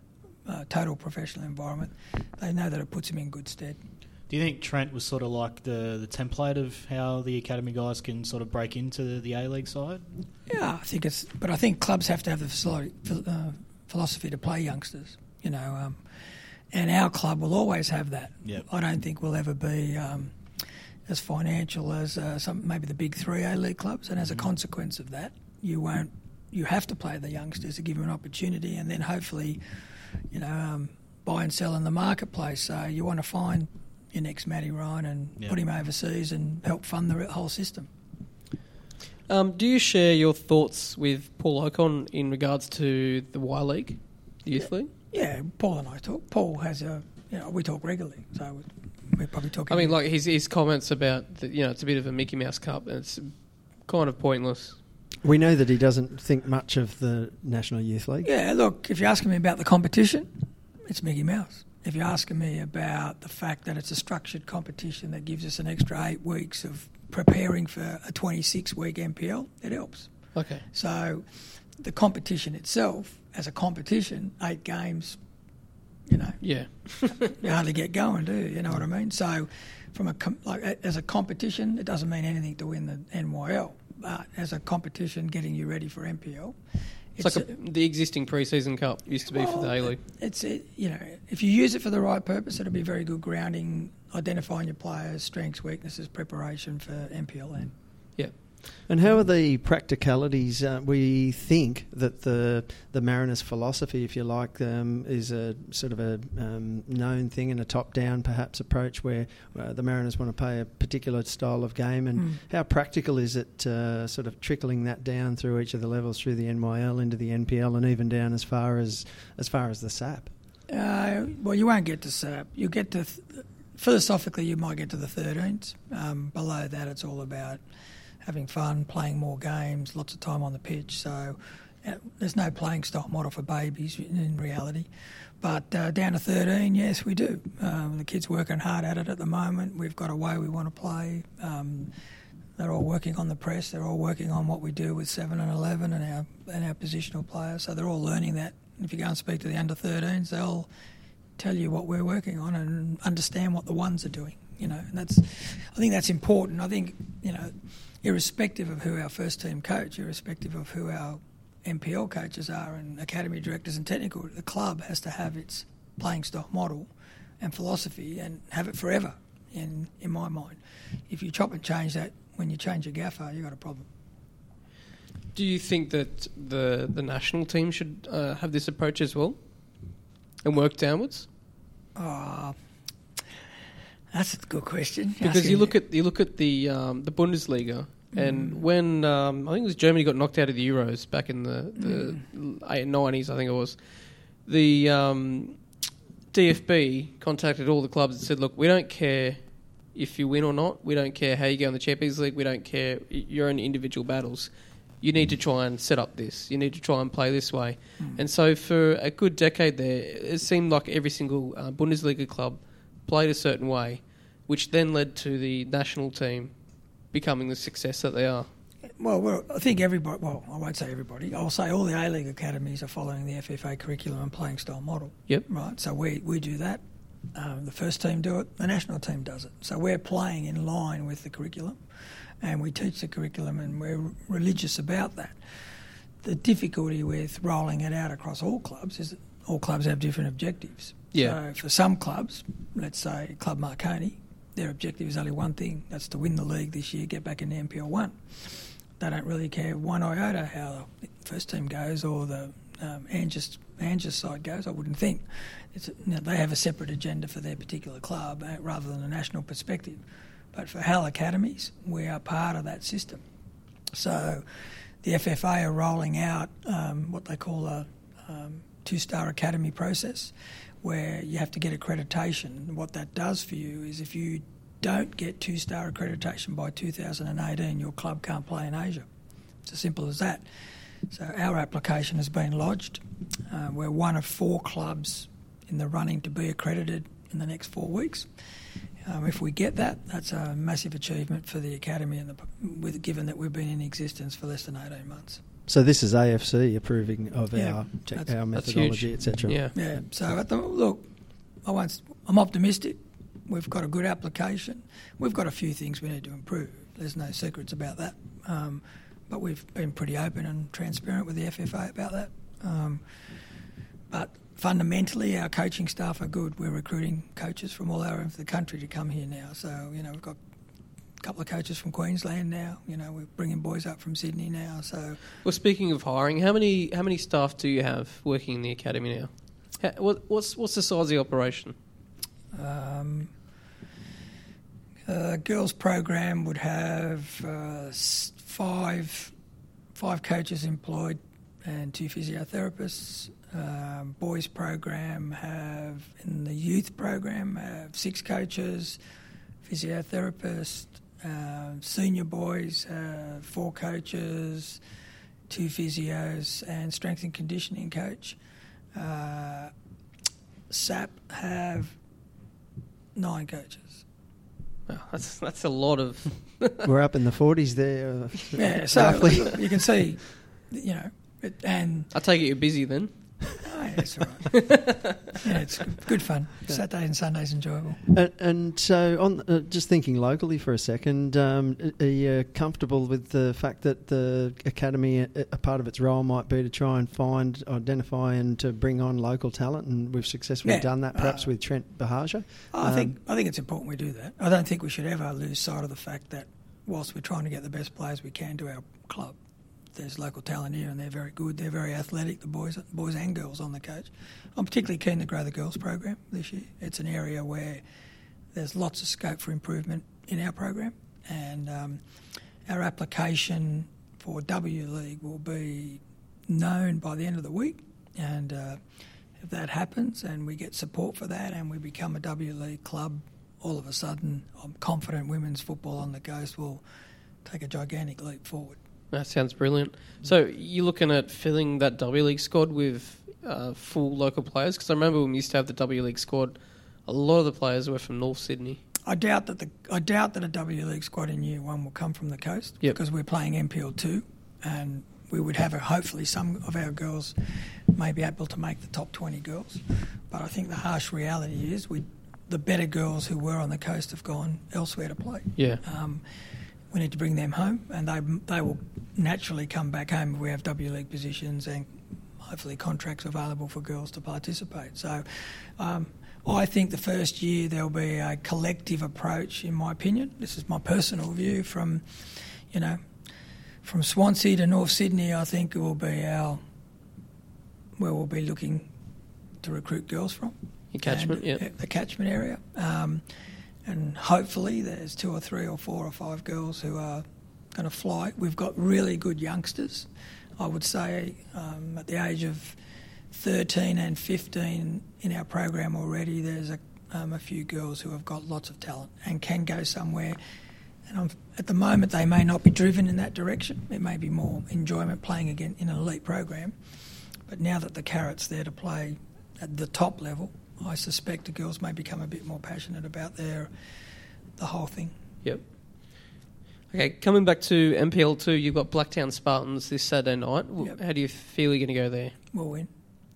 uh, total professional environment, they know that it puts them in good stead. Do you think Trent was sort of like the, the template of how the academy guys can sort of break into the A League side? Yeah, I think it's, but I think clubs have to have the facility, uh, philosophy to play youngsters, you know, um, and our club will always have that. Yep. I don't think we'll ever be um, as financial as uh, some maybe the big three A League clubs, and as a consequence of that, you won't. You have to play the youngsters to give them an opportunity, and then hopefully, you know, um, buy and sell in the marketplace. So you want to find your next Matty Ryan and Yep. put him overseas and help fund the whole system. Um, do you share your thoughts with Paul Okon in regards to the Y League, the Youth League? Yeah, Paul and I talk. Paul has a, you know, we talk regularly, so we're probably talking. I mean, like his his comments about that, you know, it's a bit of a Mickey Mouse Cup, and it's kind of pointless. We know that he doesn't think much of the National Youth League. yeah, look, if you're asking me about the competition, it's Mickey Mouse. If you're asking me about the fact that it's a structured competition that gives us an extra eight weeks of preparing for a 26 week NPL, it helps. Okay. So the competition itself, as a competition, eight games, you know, Yeah. (laughs) you hardly get going, do you? You know what I mean? So, from a com- like as a competition, it doesn't mean anything to win the NYL, but as a competition, getting you ready for NPL, It's, like a, the existing preseason cup used to be for the A League. it's it, you know if you use it for the right purpose, it'll be very good grounding, identifying your players, strengths, weaknesses, preparation for NPL and how are the practicalities? Uh, we think that the the Mariners' philosophy, if you like, um, is a sort of a um, known thing and a top-down perhaps approach where uh, the Mariners want to play a particular style of game. And Mm. how practical is it, uh, sort of trickling that down through each of the levels, through the NYL into the NPL, and even down as far as as far as the SAP? Uh, well, you won't get to SAP. You get to th- philosophically, you might get to the 13s. Um, below that, it's all about having fun, playing more games, lots of time on the pitch. So there's no playing style model for babies in, in reality. But uh, down to 13, yes, we do. Um, the kids working hard at it at the moment. We've got a way we want to play. Um, they're all working on the press. They're all working on what we do with seven and eleven and our and our positional players. So they're all learning that. If you go and speak to the under 13s, they'll tell you what we're working on and understand what the ones are doing. You know, and that's I think that's important. I think you know, irrespective of who our first team coach, irrespective of who our NPL coaches are and academy directors and technical, the club has to have its playing style model and philosophy and have it forever. In in my mind, if you chop and change that when you change your gaffer, you have got a problem. Do you think that the the national team should uh, have this approach as well, and work downwards? Oh, that's a good question. Because you look at you look at the um, the Bundesliga, and when um, I think it was Germany got knocked out of the Euros back in the the nineties, I think it was, the um, DFB contacted all the clubs and said, "Look, we don't care if you win or not. We don't care how you go in the Champions League. We don't care your own individual battles. You need to try and set up this. You need to try and play this way." And so, for a good decade there, it seemed like every single uh, Bundesliga club played a certain way, which then led to the national team becoming the success that they are. Well, well, I think everybody. Well, I won't say everybody. I'll say all the A League academies are following the FFA curriculum and playing style model. Yep. Right. So we we do that. Um, the first team do it. The national team does it. So we're playing in line with the curriculum, and we teach the curriculum, and we're religious about that. The difficulty with rolling it out across all clubs is that all clubs have different objectives. Yeah. So for some clubs, let's say Club Marconi, their objective is only one thing: that's to win the league this year, get back into NPL one. They don't really care one iota how the first team goes or the um, Angus, Angus side goes. I wouldn't think. You know, they have a separate agenda for their particular club uh, rather than a national perspective. But for HAL academies, we are part of that system. So the FFA are rolling out um, what they call a um, two-star academy process, where you have to get accreditation. What that does for you is if you don't get two-star accreditation by 2018, your club can't play in Asia. It's as simple as that. So our application has been lodged. Uh, we're one of four clubs in the running to be accredited in the next four weeks. Um, if we get that, that's a massive achievement for the academy, and the, with, given that we've been in existence for less than 18 months. So this is AFC approving of Yeah, our tech, our methodology, huge. etc. Yeah. Yeah. So at the look, I won't, I'm optimistic. We've got a good application. We've got a few things we need to improve. There's no secrets about that. Um, but we've been pretty open and transparent with the FFA about that. Um, but fundamentally, our coaching staff are good. We're recruiting coaches from all over the country to come here now. So you know we've got a couple of coaches from Queensland now. You know we're bringing boys up from Sydney now. So Well, speaking of hiring, how many how many staff do you have working in the academy now? How, what, what's what's the size of the operation? Um, uh, girls program would have uh, five five coaches employed and two physiotherapists. Um, boys program have in the youth program have six coaches, physiotherapist. Um senior boys have four coaches, two physios, and strength and conditioning coach. Uh, SAP have nine coaches. Wow, that's that's a lot of. (laughs) We're up in the 40s there. uh, Yeah, so roughly. you can see, you know, it, and I take it you're busy then. Yeah, it's all right. (laughs) yeah, it's good, good fun. Saturday and Sundays enjoyable. And, and so, on uh, just thinking locally for a second, um, are you comfortable with the fact that the academy, a, a part of its role might be to try and find, identify, and to bring on local talent? And we've successfully Yeah. done that, perhaps Uh, with Trent Buhagiar. I Um, think I think it's important we do that. I don't think we should ever lose sight of the fact that whilst we're trying to get the best players we can to our club, there's local talent here and they're very good. They're very athletic, the boys, boys and girls on the coach. I'm particularly keen to grow the girls program this year. It's an area where there's lots of scope for improvement in our program, and um, our application for W League will be known by the end of the week, and. Uh, if that happens and we get support for that and we become a W League club, all of a sudden I'm confident women's football on the coast will take a gigantic leap forward. That sounds brilliant. So you're looking at filling that W League squad with uh, full local players? Because I remember when we used to have the W League squad, a lot of the players were from North Sydney. I doubt that the I doubt that a W League squad in year one will come from the coast Yep. because we're playing NPL two, and we would have a, hopefully some of our girls may be able to make the top twenty girls. But I think the harsh reality is we the better girls who were on the coast have gone elsewhere to play. Yeah. Um, we need to bring them home, and they they will naturally come back home if we have W League positions and hopefully contracts available for girls to participate. So, um, I think the first year there'll be a collective approach, in my opinion. This is my personal view from, you know, from Swansea to North Sydney. I think it will be our where we'll be looking to recruit girls from Your catchment, yeah. the catchment area. Um, and hopefully there's two or three or four or five girls who are going to fly. We've got really good youngsters. I would say um, at the age of 13 and 15 in our program already, there's a, um, a few girls who have got lots of talent and can go somewhere. And I'm, at the moment, they may not be driven in that direction. It may be more enjoyment playing again in an elite program. But now that the carrot's there to play at the top level, I suspect the girls may become a bit more passionate about their the whole thing. Yep. Okay, coming back to NPL two, you've got Blacktown Spartans this Saturday night. Yep. How do you feel you're going to go there? We'll win.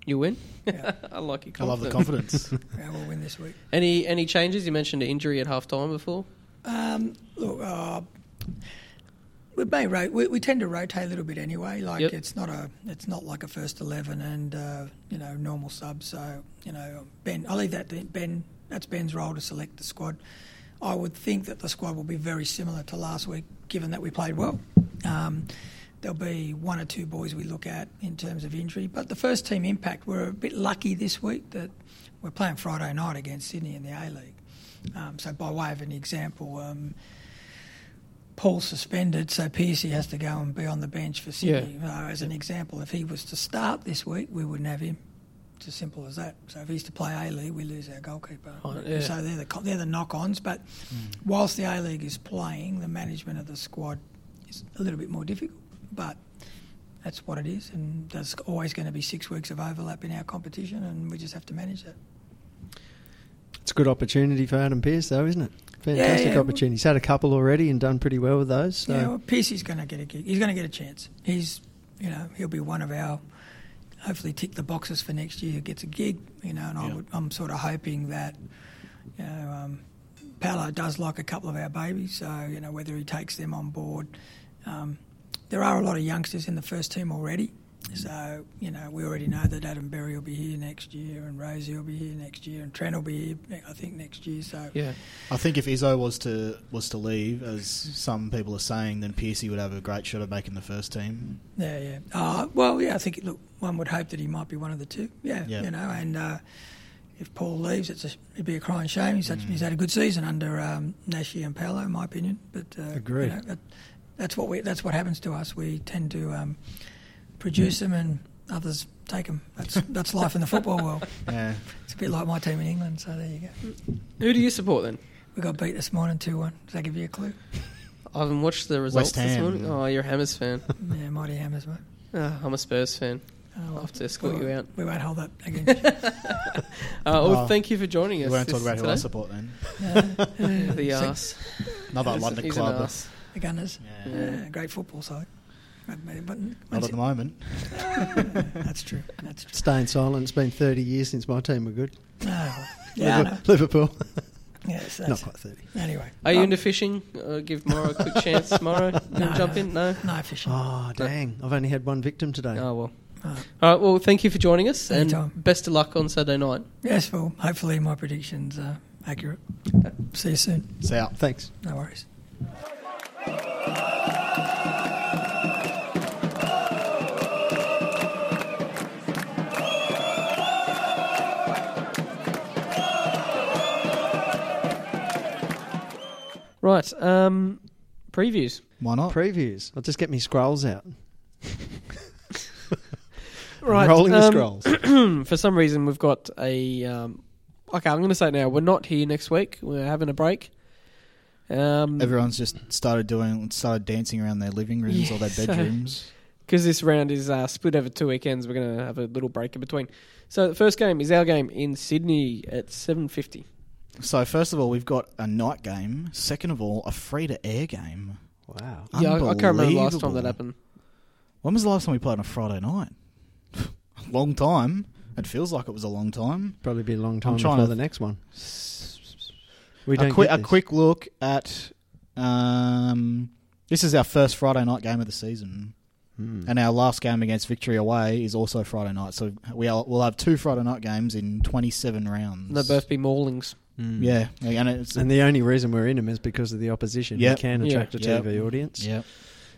You win. Yeah. (laughs) I like your I love the confidence. confidence. (laughs) Yeah, we'll win this week. Any any changes? You mentioned an injury at half time before. Um, look, uh, we may ro- we, we tend to rotate a little bit anyway. Like Yep. it's not a it's not like a first eleven and uh, you know normal subs. So you know Ben, I'll leave that to Ben. That's Ben's role to select the squad. I would think that the squad will be very similar to last week, given that we played well. Um, there'll be one or two boys we look at in terms of injury, but the first team impact we're a bit lucky this week that we're playing Friday night against Sydney in the A League. Um, so by way of an example, um, Paul's suspended, so Piercy has to go and be on the bench for Sydney. Uh, as an example, if he was to start this week, we wouldn't have him. It's as simple as that. So if he's to play A League, we lose our goalkeeper. Right, yeah. So they're the they're the knock-ons. But whilst the A League is playing, the management of the squad is a little bit more difficult. But that's what it is, and there's always going to be six weeks of overlap in our competition, and we just have to manage that. It's a good opportunity for Adam Pearce, though, isn't it? Fantastic yeah. opportunity. He's had a couple already and done pretty well with those. So. Yeah, well, Piercy's going to get a gig. He's going to get a chance. He's, you know, he'll be one of our. Hopefully, tick the boxes for next year. Who gets a gig, you know, and I would, I'm sort of hoping that, you know, um, Paolo does like a couple of our babies. So you know, whether he takes them on board, um, there are a lot of youngsters in the first team already. So you know, we already know that Adam Berry will be here next year, and Rosie will be here next year, and Trent will be here, I think, next year. So Yeah. I think if Izzo was to was to leave, as some people are saying, then Piercy would have a great shot of making the first team. Yeah, yeah. Uh, well, yeah, I think, look, one would hope that he might be one of the two. Yeah, Yeah. you know, and uh, if Paul leaves, it's a, it'd be a crying shame. He's, such, he's had a good season under um, Nashi and Paolo, in my opinion. But uh, Agreed. You know, that, that's what we. That's what happens to us. We tend to um, produce them, and others take them. That's (laughs) that's life in the football world. Yeah, It's a bit like my team in England. So there you go. Who do you support then? We got beat this morning two one. Does that give you a clue? I haven't watched the results West this Ham. morning. Oh, you're a Hammers fan. (laughs) yeah, mighty hammers, mate. Ah, I'm a Spurs fan. Oh, I'll have to escort you out. We won't hold that against you. (laughs) Uh, well, Oh. thank you for joining us. We us. won't talk this- about who I support then. Uh, The so- ass. Another London club. the Gunners. Yeah. Uh, great football side. But, but Not at the moment. (laughs) that's true. That's true. Staying silent. It's been 30 years since my team were good. Oh, yeah, I. Liverpool. Yes, Not quite 30. anyway. Are you Um, into fishing? Uh, give Morrow a quick chance (laughs) tomorrow. You wanna No, jump no. in? No. No fishing. Oh, dang. I've only had one victim today. Oh well. Oh. All right. Well, thank you for joining us, and Anytime. best of luck on Saturday night. Yes, well, hopefully my predictions are accurate. See you soon. See out. Thanks. No worries. Right. Um, previews. Why not? Previews. I'll just get me scrolls out. (laughs) Right. Rolling the um, scrolls. (clears throat) for some reason, we've got a. Um, okay, I'm going to say it now. We're not here next week. We're having a break. Um, Everyone's just started doing, started dancing around their living rooms or their (laughs) bedrooms. because this round is uh, split over two weekends, we're going to have a little break in between. So the first game is our game in Sydney at 7:50. So first of all, we've got a night game. Second of all, a free to air game. Wow. Yeah, I, I can't remember the last time that happened. When was the last time we played on a Friday night? (laughs) long time. It feels like it was a long time. Probably be a long time trying before to- the next one. We don't a quick, get a quick look at. Um, this is our first Friday night game of the season, Hmm. and our last game against Victory away is also Friday night. So we are, we'll have two Friday night games in twenty-seven rounds. They'll both be maulings. Hmm. Yeah, and it's And the only reason we're in them is because of the opposition. Yep. We can Yeah. attract a Yep. TV audience. yeah.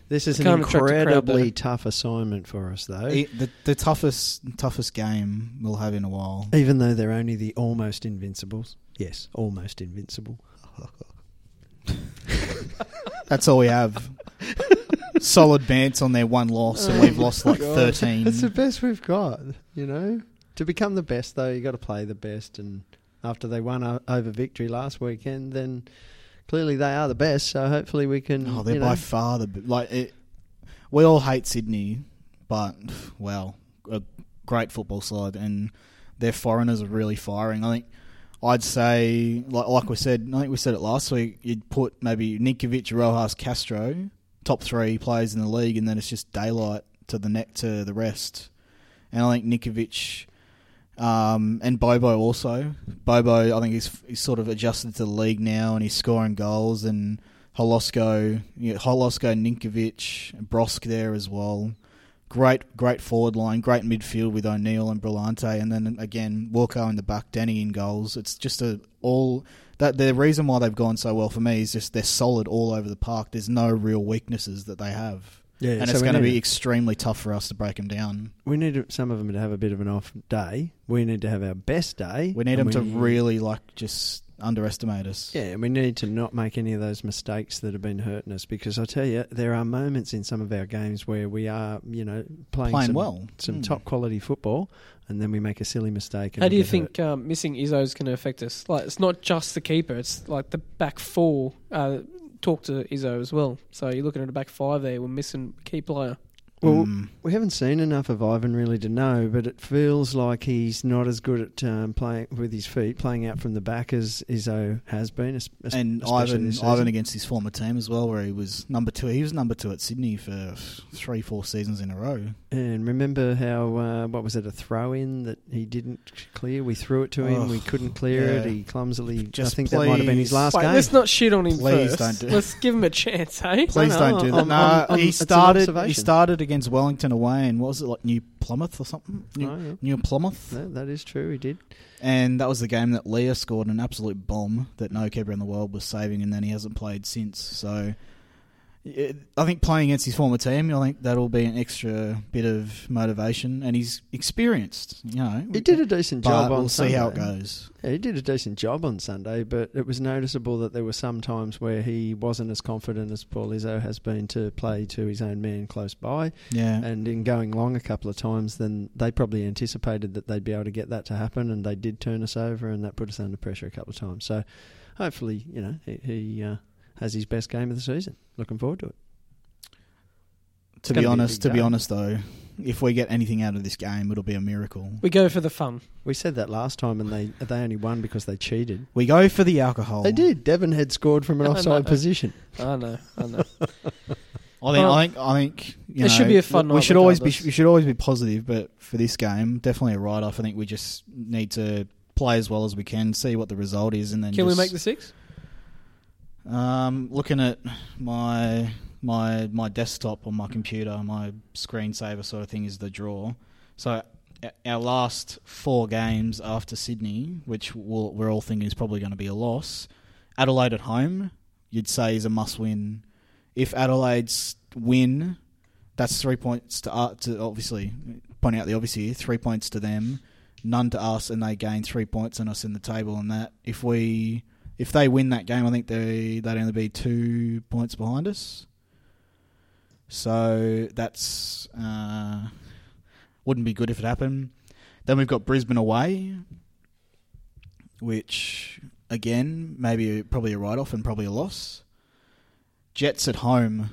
This is an can't attract a crowd, incredibly tough assignment for us, though. E- the the toughest toughest game we'll have in a while. Even though they're only the almost invincibles. Yes, almost invincible. (laughs) That's all we have. Solid bants on their one loss, and we've lost like (laughs) thirteen. It's the best we've got, you know. To become the best, though, you got to play the best. And after they won o- over victory last weekend, then clearly they are the best. So hopefully we can. Oh, they're you by far the like. It, we all hate Sydney, but well, a great football side, and their foreigners are really firing. I think I'd say, like, like we said, I think we said it last week. You'd put maybe Ninkovic, Rojas, Castro, top three players in the league, and then it's just daylight to the neck to the rest. And I think Ninkovic. Um, and Bobo also. Bobo, I think he's he's sort of adjusted to the league now, and he's scoring goals. And Holosko, yeah, Holosko, Ninkovic, Brosque there as well. Great, great forward line, great midfield with O'Neill and Brillante, and then again Walker in the back, Denny in goals. It's just a all that the reason why they've gone so well for me is just they're solid all over the park. There's no real weaknesses that they have, yeah, and so it's going to be extremely tough for us to break them down. We need some of them to have a bit of an off day. We need to have our best day. We need them and to we- really like just underestimate us. Yeah, and we need to not make any of those mistakes that have been hurting us because I tell you, there are moments in some of our games where we are, you know, playing, Playing some, well. some Mm. top quality football, and then we make a silly mistake. And How do you think um, missing Izzo is going to affect us? Like, it's not just the keeper; it's like the back four. Uh, talk to Izzo as well. So you're looking at a back five there. We're missing key player. Well, Mm. we haven't seen enough of Ivan really to know, but it feels like he's not as good at um, playing with his feet, playing out from the back as Izzo has been. es- es- and Ivan, Ivan against his former team as well, where he was number two. He was number two at Sydney for three, four seasons in a row. And remember how uh, what was it a throw in that he didn't clear? We threw it to him, Oh, we couldn't clear it. He clumsily. Just I think that might have been his last Wait, game. let's not shit on him Please first. don't do- Let's give him a chance, eh? Please no, don't do that. I'm- no, I'm- I'm- he started. He observation. started against Wellington away, and what was it like New Plymouth or something? New, Oh, yeah. New Plymouth, No, that is true. He did. and that was the game that Leah scored an absolute bomb that no keeper in the world was saving, and then he hasn't played since. So. I think playing against his former team, I think that'll be an extra bit of motivation, and he's experienced. You know, He did a decent job we'll on see Sunday. how it goes. Yeah, he did a decent job on Sunday, but it was noticeable that there were some times where he wasn't as confident as Paul Izzo has been to play to his own man close by. Yeah, And in going long a couple of times, then they probably anticipated that they'd be able to get that to happen, and they did turn us over, and that put us under pressure a couple of times. So hopefully, you know, he, he uh, has his best game of the season. Looking forward to it. To gonna be be honest, big to be honest though, if we get anything out of this game, it'll be a miracle. We go for the fun. We said that last time, and they they only won because they cheated. We go for the alcohol. They did. Devon had scored from an offside position. I know, I know. (laughs) I think. Um, I think. I think. You it should be a fun We night should always be. regardless. We should always be positive, but for this game, definitely a write-off. I think we just need to play as well as we can, see what the result is, and then. Can we just- make the six? Um, looking at my my my desktop on my computer, my screensaver sort of thing is the draw. So our last four games after Sydney, which we'll, we're all thinking is probably going to be a loss. Adelaide at home, you'd say is a must-win. If Adelaide's win, that's three points to, uh, to obviously point out the obvious here. Three points to them, none to us, and they gain three points on us in the table. And that if we if they win that game, I think they they'd only be two points behind us. So that's uh, wouldn't be good if it happened. Then we've got Brisbane away, which again maybe probably a write off and probably a loss. Jets at home,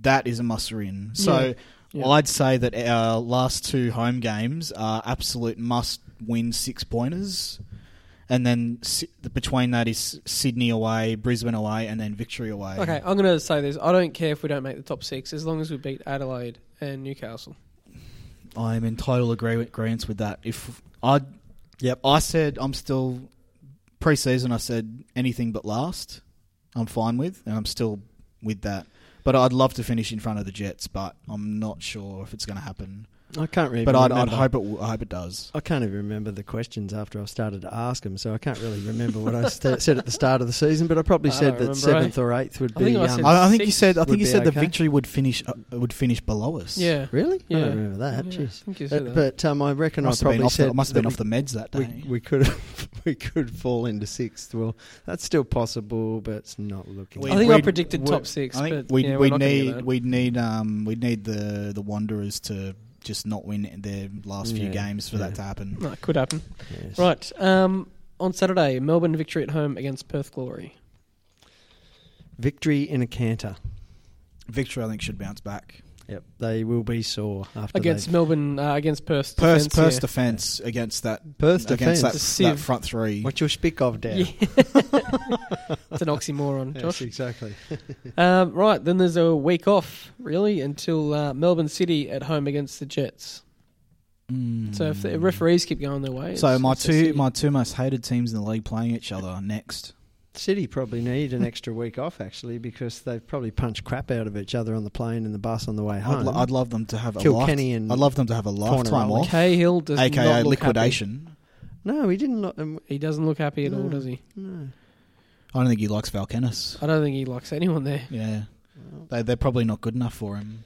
that is a muster in. So Yeah. Yeah. well, I'd say that our last two home games are absolute must win six pointers. And then Si- between that is Sydney away, Brisbane away, and then Victory away. Okay, I'm going to say this. I don't care if we don't make the top six as long as we beat Adelaide and Newcastle. I'm in total agree- agreement with that. If I, Yep. I said I'm still pre-season. I said anything but last. I'm fine with, and I'm still with that. But I'd love to finish in front of the Jets, but I'm not sure if it's going to happen. I can't really. but I'd, I'd hope it. w- I hope it does. I can't even remember the questions after I started to ask them, so I can't really remember what I (laughs) st- said at the start of the season. But I probably I said that remember, seventh or eighth would I be. think I um, I, I think you said. I think you be said the. Victory would finish uh, would finish below us. Yeah. really? I Yeah. don't remember that. Yeah, Jeez. I think you Uh, that. but um, I reckon must I probably said The, must have been off the meds that day. we, we could (laughs) we could fall into sixth. Well, that's still possible, but it's not looking. We- I think I predicted top six, I think we'd, yeah, we're we'd not gonna get need we'd need um we'd need the the Wanderers to just not win their last few games for yeah. that to happen. No, it could happen. Yes. Right. Um, on Saturday, Melbourne victory at home against Perth Glory. Victory in a canter. Victory, I think, should bounce back. Yep, they will be sore after Against Melbourne, uh, against Perth. Perth, defence, Perth's yeah. defence against that Perth against that, defence. Sieve. that front three. What you speak of, Dan? Yeah. (laughs) it's an oxymoron, Yes, Josh. exactly. (laughs) Um, right, then there's a week off, really, until uh, Melbourne City at home against the Jets. Mm. So if the referees keep going their way, So it's- my it's two my two most hated teams in the league playing each other next. City probably need an extra week off actually because they've probably punched crap out of each other on the plane and the bus on the way I'd, home. lo- I'd love them to have a Kilkenny life, and I'd love them to have a lifetime Cornwall. off, Cahill does not aka look liquidation. no, he didn't. Lo- um, He doesn't look happy at all, does he? no. I don't think he likes Valkanis. I don't think he likes anyone there. Yeah, they, they're probably not good enough for him.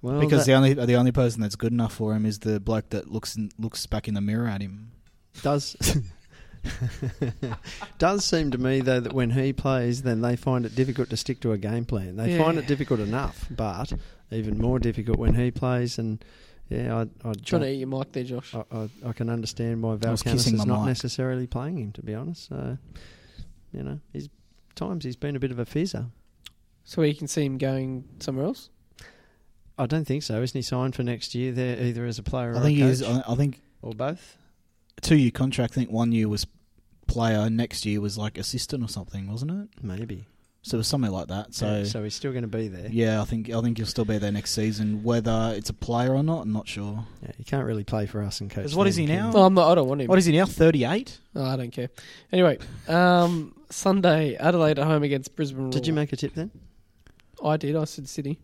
Well, because the only the only person that's good enough for him is the bloke that looks in, looks back in the mirror at him. does (laughs) (laughs) does seem to me though that when he plays, then they find it difficult to stick to a game plan. They find it difficult enough, but even more difficult when he plays. And yeah, I I, Trying to eat your mic there, Josh. I, I, I can understand why I was Valkanis kissing is not mic. necessarily playing him. To be honest, so you know, he's times he's been a bit of a fizzer. So we can see him going somewhere else. I don't think so. Isn't he signed for next year? There, either as a player or I think a he is. I I think or both. Two year contract. I think one year was player, next year was like assistant or something, wasn't it? Maybe. So it was something like that. So Yeah, so he's still going to be there. yeah, I think I think he'll still be there next season. Whether it's a player or not, I'm not sure. Yeah, he can't really play for us and coach. 'Cause what is he now? No, I'm not. I don't want him. What is he now? Thirty eight. Oh, I don't care. Anyway, um, Sunday, Adelaide at home against Brisbane. Did you make a tip then? I did. I said City.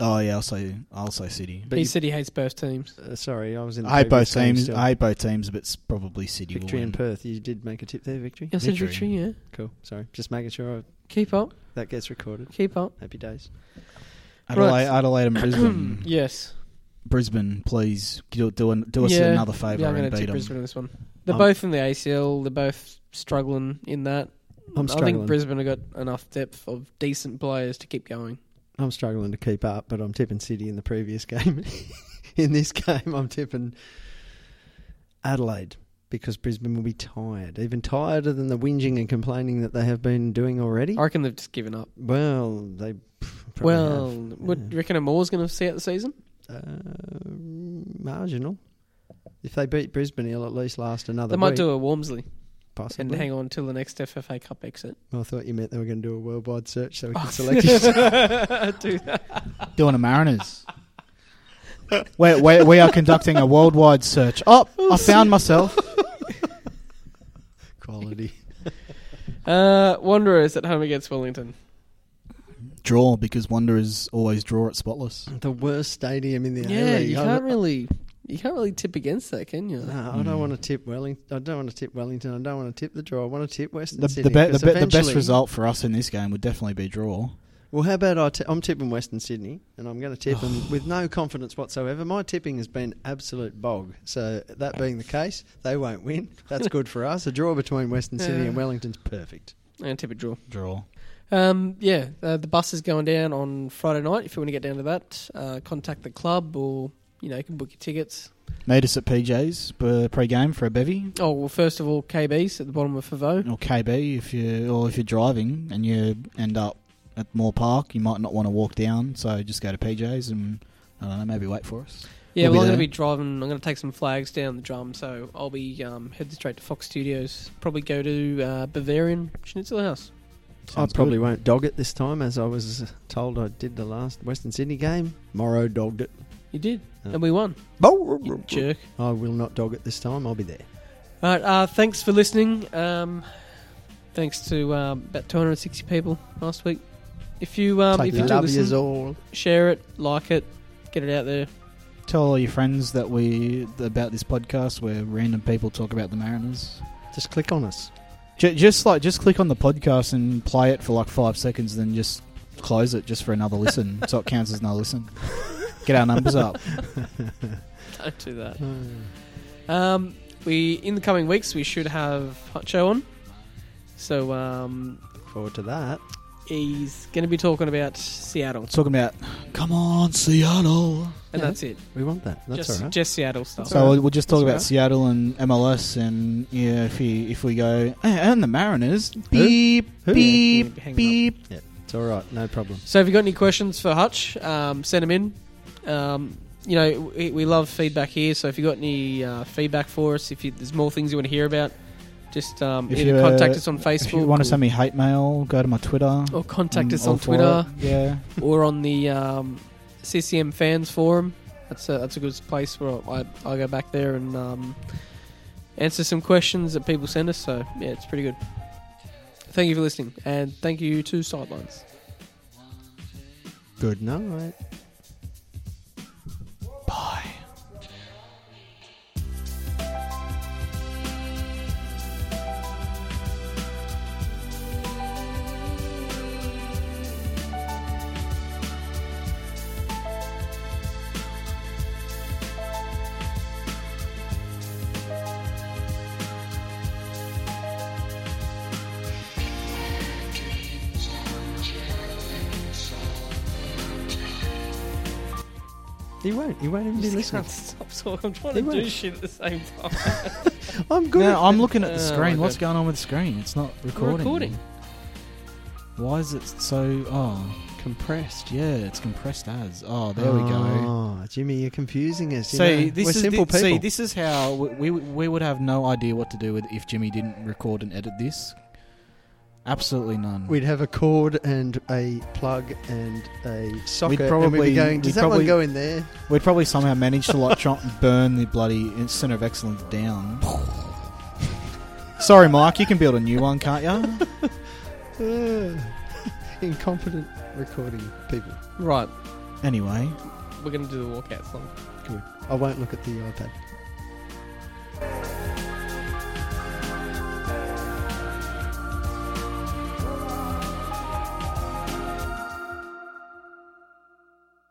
Oh yeah, I'll say I'll say City. But he you- said he hates both teams. Uh, sorry, I was in. The I hate both previous game teams. still. I hate both teams, but it's probably City. will victory in win. Perth. You did make a tip there, victory. I said Victory. victory. Yeah. Cool. Sorry, just making sure I, Keep up. that gets recorded. Keep up. Happy days. Adelaide, Right. Adelaide and Brisbane. (clears throat) yes. Brisbane, please do do, an, do us Yeah. another favour Yeah, I'm and going to beat tip them. Brisbane in this one. They're Um, both in the ACL. They're both struggling in that. I'm I struggling. think Brisbane have got enough depth of decent players to keep going. I'm struggling to keep up, but I'm tipping City in the previous (laughs) game. in this game, I'm tipping Adelaide because Brisbane will be tired, even tireder than the whinging and complaining that they have been doing already. I reckon they've just given up. Well, they probably well, have. what, Yeah. do you reckon Amor's going to see out the season? Uh, marginal. If they beat Brisbane, he'll at least last another. They might week, do a Walmsley possibly. and hang on till the next FFA Cup exit. I thought you meant they were going to do a worldwide search so we Oh. could select it. (laughs) Do (laughs) that. Doing a Mariners. we we we are conducting a worldwide search. Oh, I found myself. (laughs) Quality. Uh, Wanderers at home against Wellington. Draw because Wanderers always draw at Spotless. The worst stadium in the area. Yeah, A-League. you can't don't- really, you can't really tip against that, can you? No, I don't want to tip Wellington. I don't want to tip Wellington. I don't want to tip the draw. I want to tip Western The, Sydney. the, be, the, 'cause be, the best eventually- result for us in this game would definitely be draw. Well, how about I t- I'm tipping Western Sydney, and I'm going to tip (sighs) them with no confidence whatsoever. My tipping has been absolute bog. So that being the case, they won't win. That's good for us. A draw between Western Sydney Yeah. and Wellington's perfect. And tip a draw. Draw. Um, yeah, uh, the bus is going down on Friday night. If you want to get down to that, uh, contact the club or you know you can book your tickets. Meet us at PJ's pre-game for a bevy. Oh well, first of all, KB's at the bottom of Foveaux. or KB if you or if you're driving and you end up at Moore Park, you might not want to walk down, so just go to PJ's and I don't know, maybe wait for us. Yeah, We'll well, I'm going to be driving. I'm going to take some flags down the drum, so I'll be um, heading straight to Fox Studios. Probably go to uh, Bavarian Schnitzel House. Sounds I probably good. won't dog it this time, as I was uh, told I did the last Western Sydney game. Morrow dogged it. You did, Yeah. and we won. You jerk. I will not dog it this time. I'll be there. All right, uh, thanks for listening. Um, thanks to um, about 260 people last week. If you um, Take if you do love yous listen, all. share it, like it, get it out there. Tell all your friends that we about this podcast where random people talk about the Mariners. Just click on us. J- just like just click on the podcast and play it for like five seconds, then just close it just for another listen, (laughs) so it counts as no listen. (laughs) Get our numbers up. Don't do that. Um, we in the coming weeks we should have Hot Show on. So um, Forward to that. he's going to be talking about Seattle, Talking about, come on, Seattle. and Yeah. that's it. We want that. That's just, all right. just Seattle stuff. So we'll, we'll just talk That's about all right. Seattle and MLS, and yeah, if you, if we go "Eh, and the Mariners, beep Who? beep Hang on. beep. It's all right. No problem. So if you've got any questions for Hutch, um, send them in. Um, you know, we, we love feedback here. So if you've got any uh, feedback for us, if you, there's more things you want to hear about, just um, If either you, uh, contact us on Facebook If you want to send me hate mail, go to my Twitter. or contact I'm us on Twitter it. Yeah, (laughs) or on the um, CCM fans forum. That's a, that's a good place where I, I go back there and um, answer some questions that people send us. So yeah, it's pretty good. Thank you for listening, and thank you to Sidelines. Good night. Bye. He won't. He won't even be listening. can't stop talking. I'm trying He to do won't. shit at the same (laughs) time. I'm good. No, I'm looking at the Oh, screen. my What's God. going on with the screen? It's not recording. recording. Why is it so? Oh, compressed. yeah, it's compressed as. Oh, there we go. Oh, Jimmy, you're confusing us. you See, know. this We're is simple thi- people. see, this is how we, we we would have no idea what to do with if Jimmy didn't record and edit this. Absolutely none. We'd have a cord and a plug and a socket, and we'd probably- be going. Does we'd that probably- one go in there? We'd probably somehow manage to like try and burn the bloody center of excellence down. Sorry, Mike. You can build a new one, can't you? (laughs) Incompetent recording people. right, Anyway, we're going to do the walkout song. Good. I won't look at the iPad.